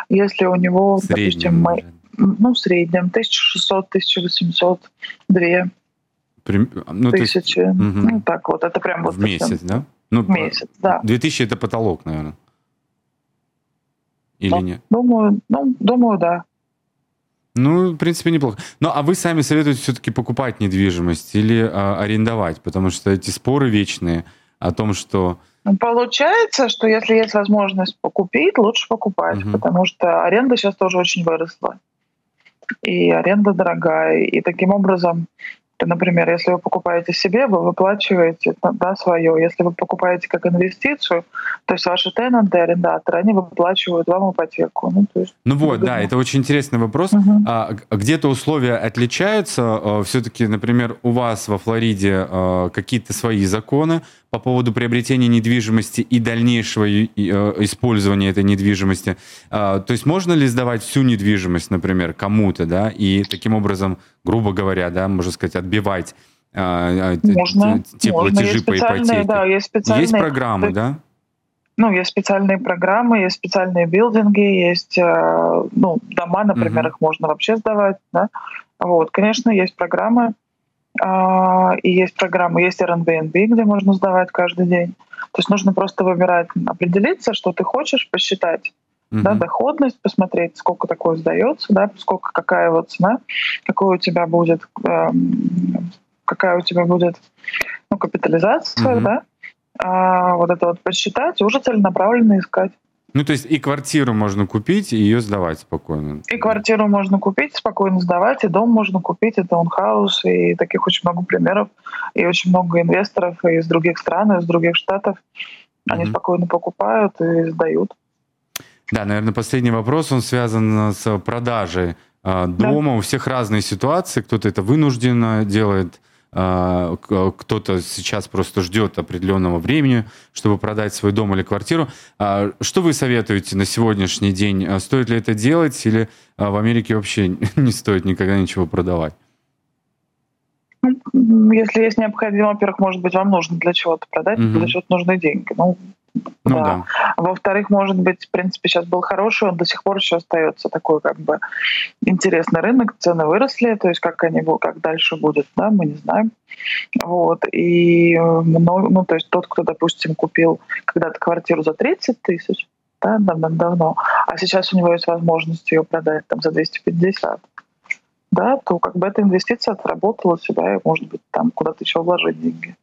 если у него, допустим, мы, ну, в среднем 1600, 1800, 2 Прим... ну, тысячи. Есть... Ну, так вот, это прям вот... В месяц, да? Ну, месяц, да. 2000 это потолок, наверное. Или ну, нет? Думаю, ну, думаю, да. Ну, в принципе, неплохо. Ну, а вы сами советуете все-таки покупать недвижимость или а, арендовать? Потому что эти споры вечные о том, что... Ну, получается, что если есть возможность покупить, лучше покупать, угу. потому что аренда сейчас тоже очень выросла. И аренда дорогая. И таким образом Например, если вы покупаете себе, вы выплачиваете да, свое. Если вы покупаете как инвестицию, то есть ваши тенанты, арендаторы, они выплачивают вам ипотеку. Ну, то есть, ну вот, да, это очень интересный вопрос. Угу. А, где-то условия отличаются. А, Все-таки, например, у вас во Флориде а, какие-то свои законы по поводу приобретения недвижимости и дальнейшего использования этой недвижимости. То есть можно ли сдавать всю недвижимость, например, кому-то, да, и таким образом, грубо говоря, да, можно сказать, отбивать можно, те можно. платежи есть по ипотеке? Да, есть, специальные, есть программы, да? Ну, есть специальные программы, есть специальные билдинги, есть э, ну, дома, например, uh-huh. их можно вообще сдавать. Да? Вот, конечно, есть программы, а, и есть программы, есть Airbnb, где можно сдавать каждый день. То есть нужно просто выбирать, определиться, что ты хочешь, посчитать uh-huh. да, доходность, посмотреть, сколько такое сдается, да, сколько какая вот цена, какой у тебя будет, эм, какая у тебя будет ну, капитализация, uh-huh. да, а, вот это вот посчитать и уже целенаправленно искать. Ну, то есть и квартиру можно купить, и ее сдавать спокойно. И квартиру можно купить, спокойно сдавать, и дом можно купить, и таунхаус, и таких очень много примеров, и очень много инвесторов из других стран, из других штатов. Они mm-hmm. спокойно покупают и сдают. Да, наверное, последний вопрос, он связан с продажей э, дома. Да. У всех разные ситуации, кто-то это вынужденно делает, а, кто-то сейчас просто ждет определенного времени, чтобы продать свой дом или квартиру. А, что вы советуете на сегодняшний день? Стоит ли это делать или в Америке вообще не стоит никогда ничего продавать? Ну, если есть необходимость, во-первых, может быть, вам нужно для чего-то продать, mm-hmm. для чего-то нужны деньги. Ну, Ну, да. да. Во-вторых, может быть, в принципе, сейчас был хороший, он до сих пор еще остается такой как бы интересный рынок, цены выросли, то есть как они будут, как дальше будет, да, мы не знаем. Вот. И много, ну, то есть тот, кто, допустим, купил когда-то квартиру за 30 тысяч, да, давно, а сейчас у него есть возможность ее продать там за 250, да, то как бы эта инвестиция отработала себя, и, может быть, там куда-то еще вложить деньги.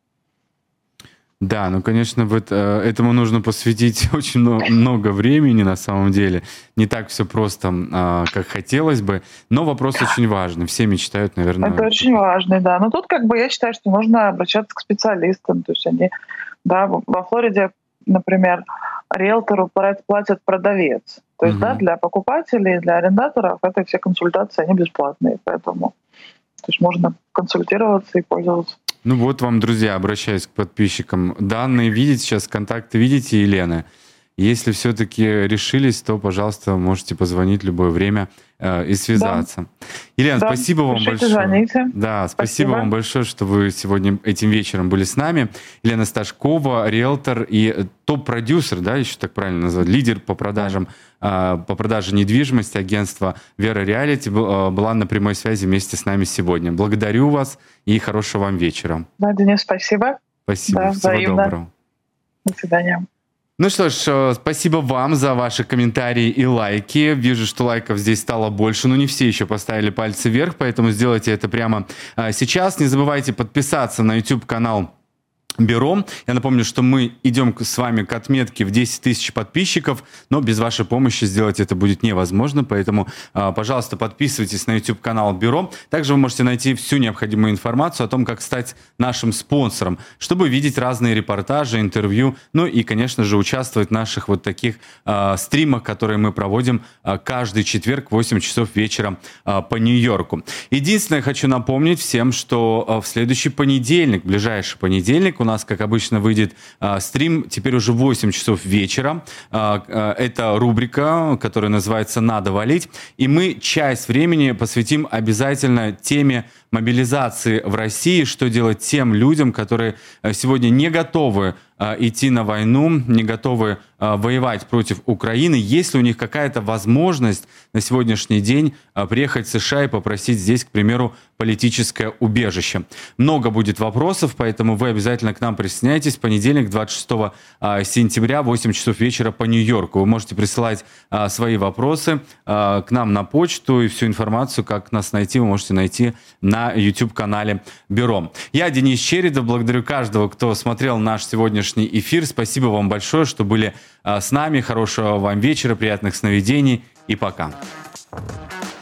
Да, ну, конечно, вот, э, этому нужно посвятить очень много, времени на самом деле. Не так все просто, э, как хотелось бы, но вопрос очень важный. Все мечтают, наверное. Это очень важный, да. Но тут как бы я считаю, что нужно обращаться к специалистам. То есть они, да, во Флориде, например, риэлтору платят продавец. То есть, угу. да, для покупателей, для арендаторов это все консультации, они бесплатные, поэтому то есть можно консультироваться и пользоваться. Ну вот вам, друзья, обращаюсь к подписчикам. Данные видите сейчас, контакты видите Елены. Если все-таки решились, то, пожалуйста, можете позвонить в любое время и связаться. Да. Елена, да. спасибо вам Пишите, большое. Звоните. Да, спасибо, спасибо вам большое, что вы сегодня этим вечером были с нами. Елена Сташкова, риэлтор и топ-продюсер, да, еще так правильно назвать, лидер по продажам, э, по продаже недвижимости агентства Вера Реалити э, была на прямой связи вместе с нами сегодня. Благодарю вас и хорошего вам вечера. Да, Денис, спасибо. Спасибо. Да, Всего взаимно. доброго. До свидания. Ну что ж, э, спасибо вам за ваши комментарии и лайки. Вижу, что лайков здесь стало больше, но не все еще поставили пальцы вверх, поэтому сделайте это прямо э, сейчас. Не забывайте подписаться на YouTube-канал Бюро. Я напомню, что мы идем с вами к отметке в 10 тысяч подписчиков, но без вашей помощи сделать это будет невозможно, поэтому, а, пожалуйста, подписывайтесь на YouTube-канал Бюро. Также вы можете найти всю необходимую информацию о том, как стать нашим спонсором, чтобы видеть разные репортажи, интервью, ну и, конечно же, участвовать в наших вот таких э, стримах, которые мы проводим э, каждый четверг в 8 часов вечера э, по Нью-Йорку. Единственное, хочу напомнить всем, что в следующий понедельник, ближайший понедельник, у нас, как обычно, выйдет э, стрим теперь уже в 8 часов вечера. Э, э, это рубрика, которая называется «Надо валить». И мы часть времени посвятим обязательно теме мобилизации в России, что делать тем людям, которые сегодня не готовы идти на войну, не готовы воевать против Украины, есть ли у них какая-то возможность на сегодняшний день приехать в США и попросить здесь, к примеру, политическое убежище. Много будет вопросов, поэтому вы обязательно к нам присоединяйтесь. Понедельник, 26 сентября, 8 часов вечера по Нью-Йорку. Вы можете присылать свои вопросы к нам на почту и всю информацию, как нас найти, вы можете найти на YouTube-канале Бюро. Я Денис Чередов, благодарю каждого, кто смотрел наш сегодняшний эфир. Спасибо вам большое, что были с нами. Хорошего вам вечера, приятных сновидений и пока. Пока.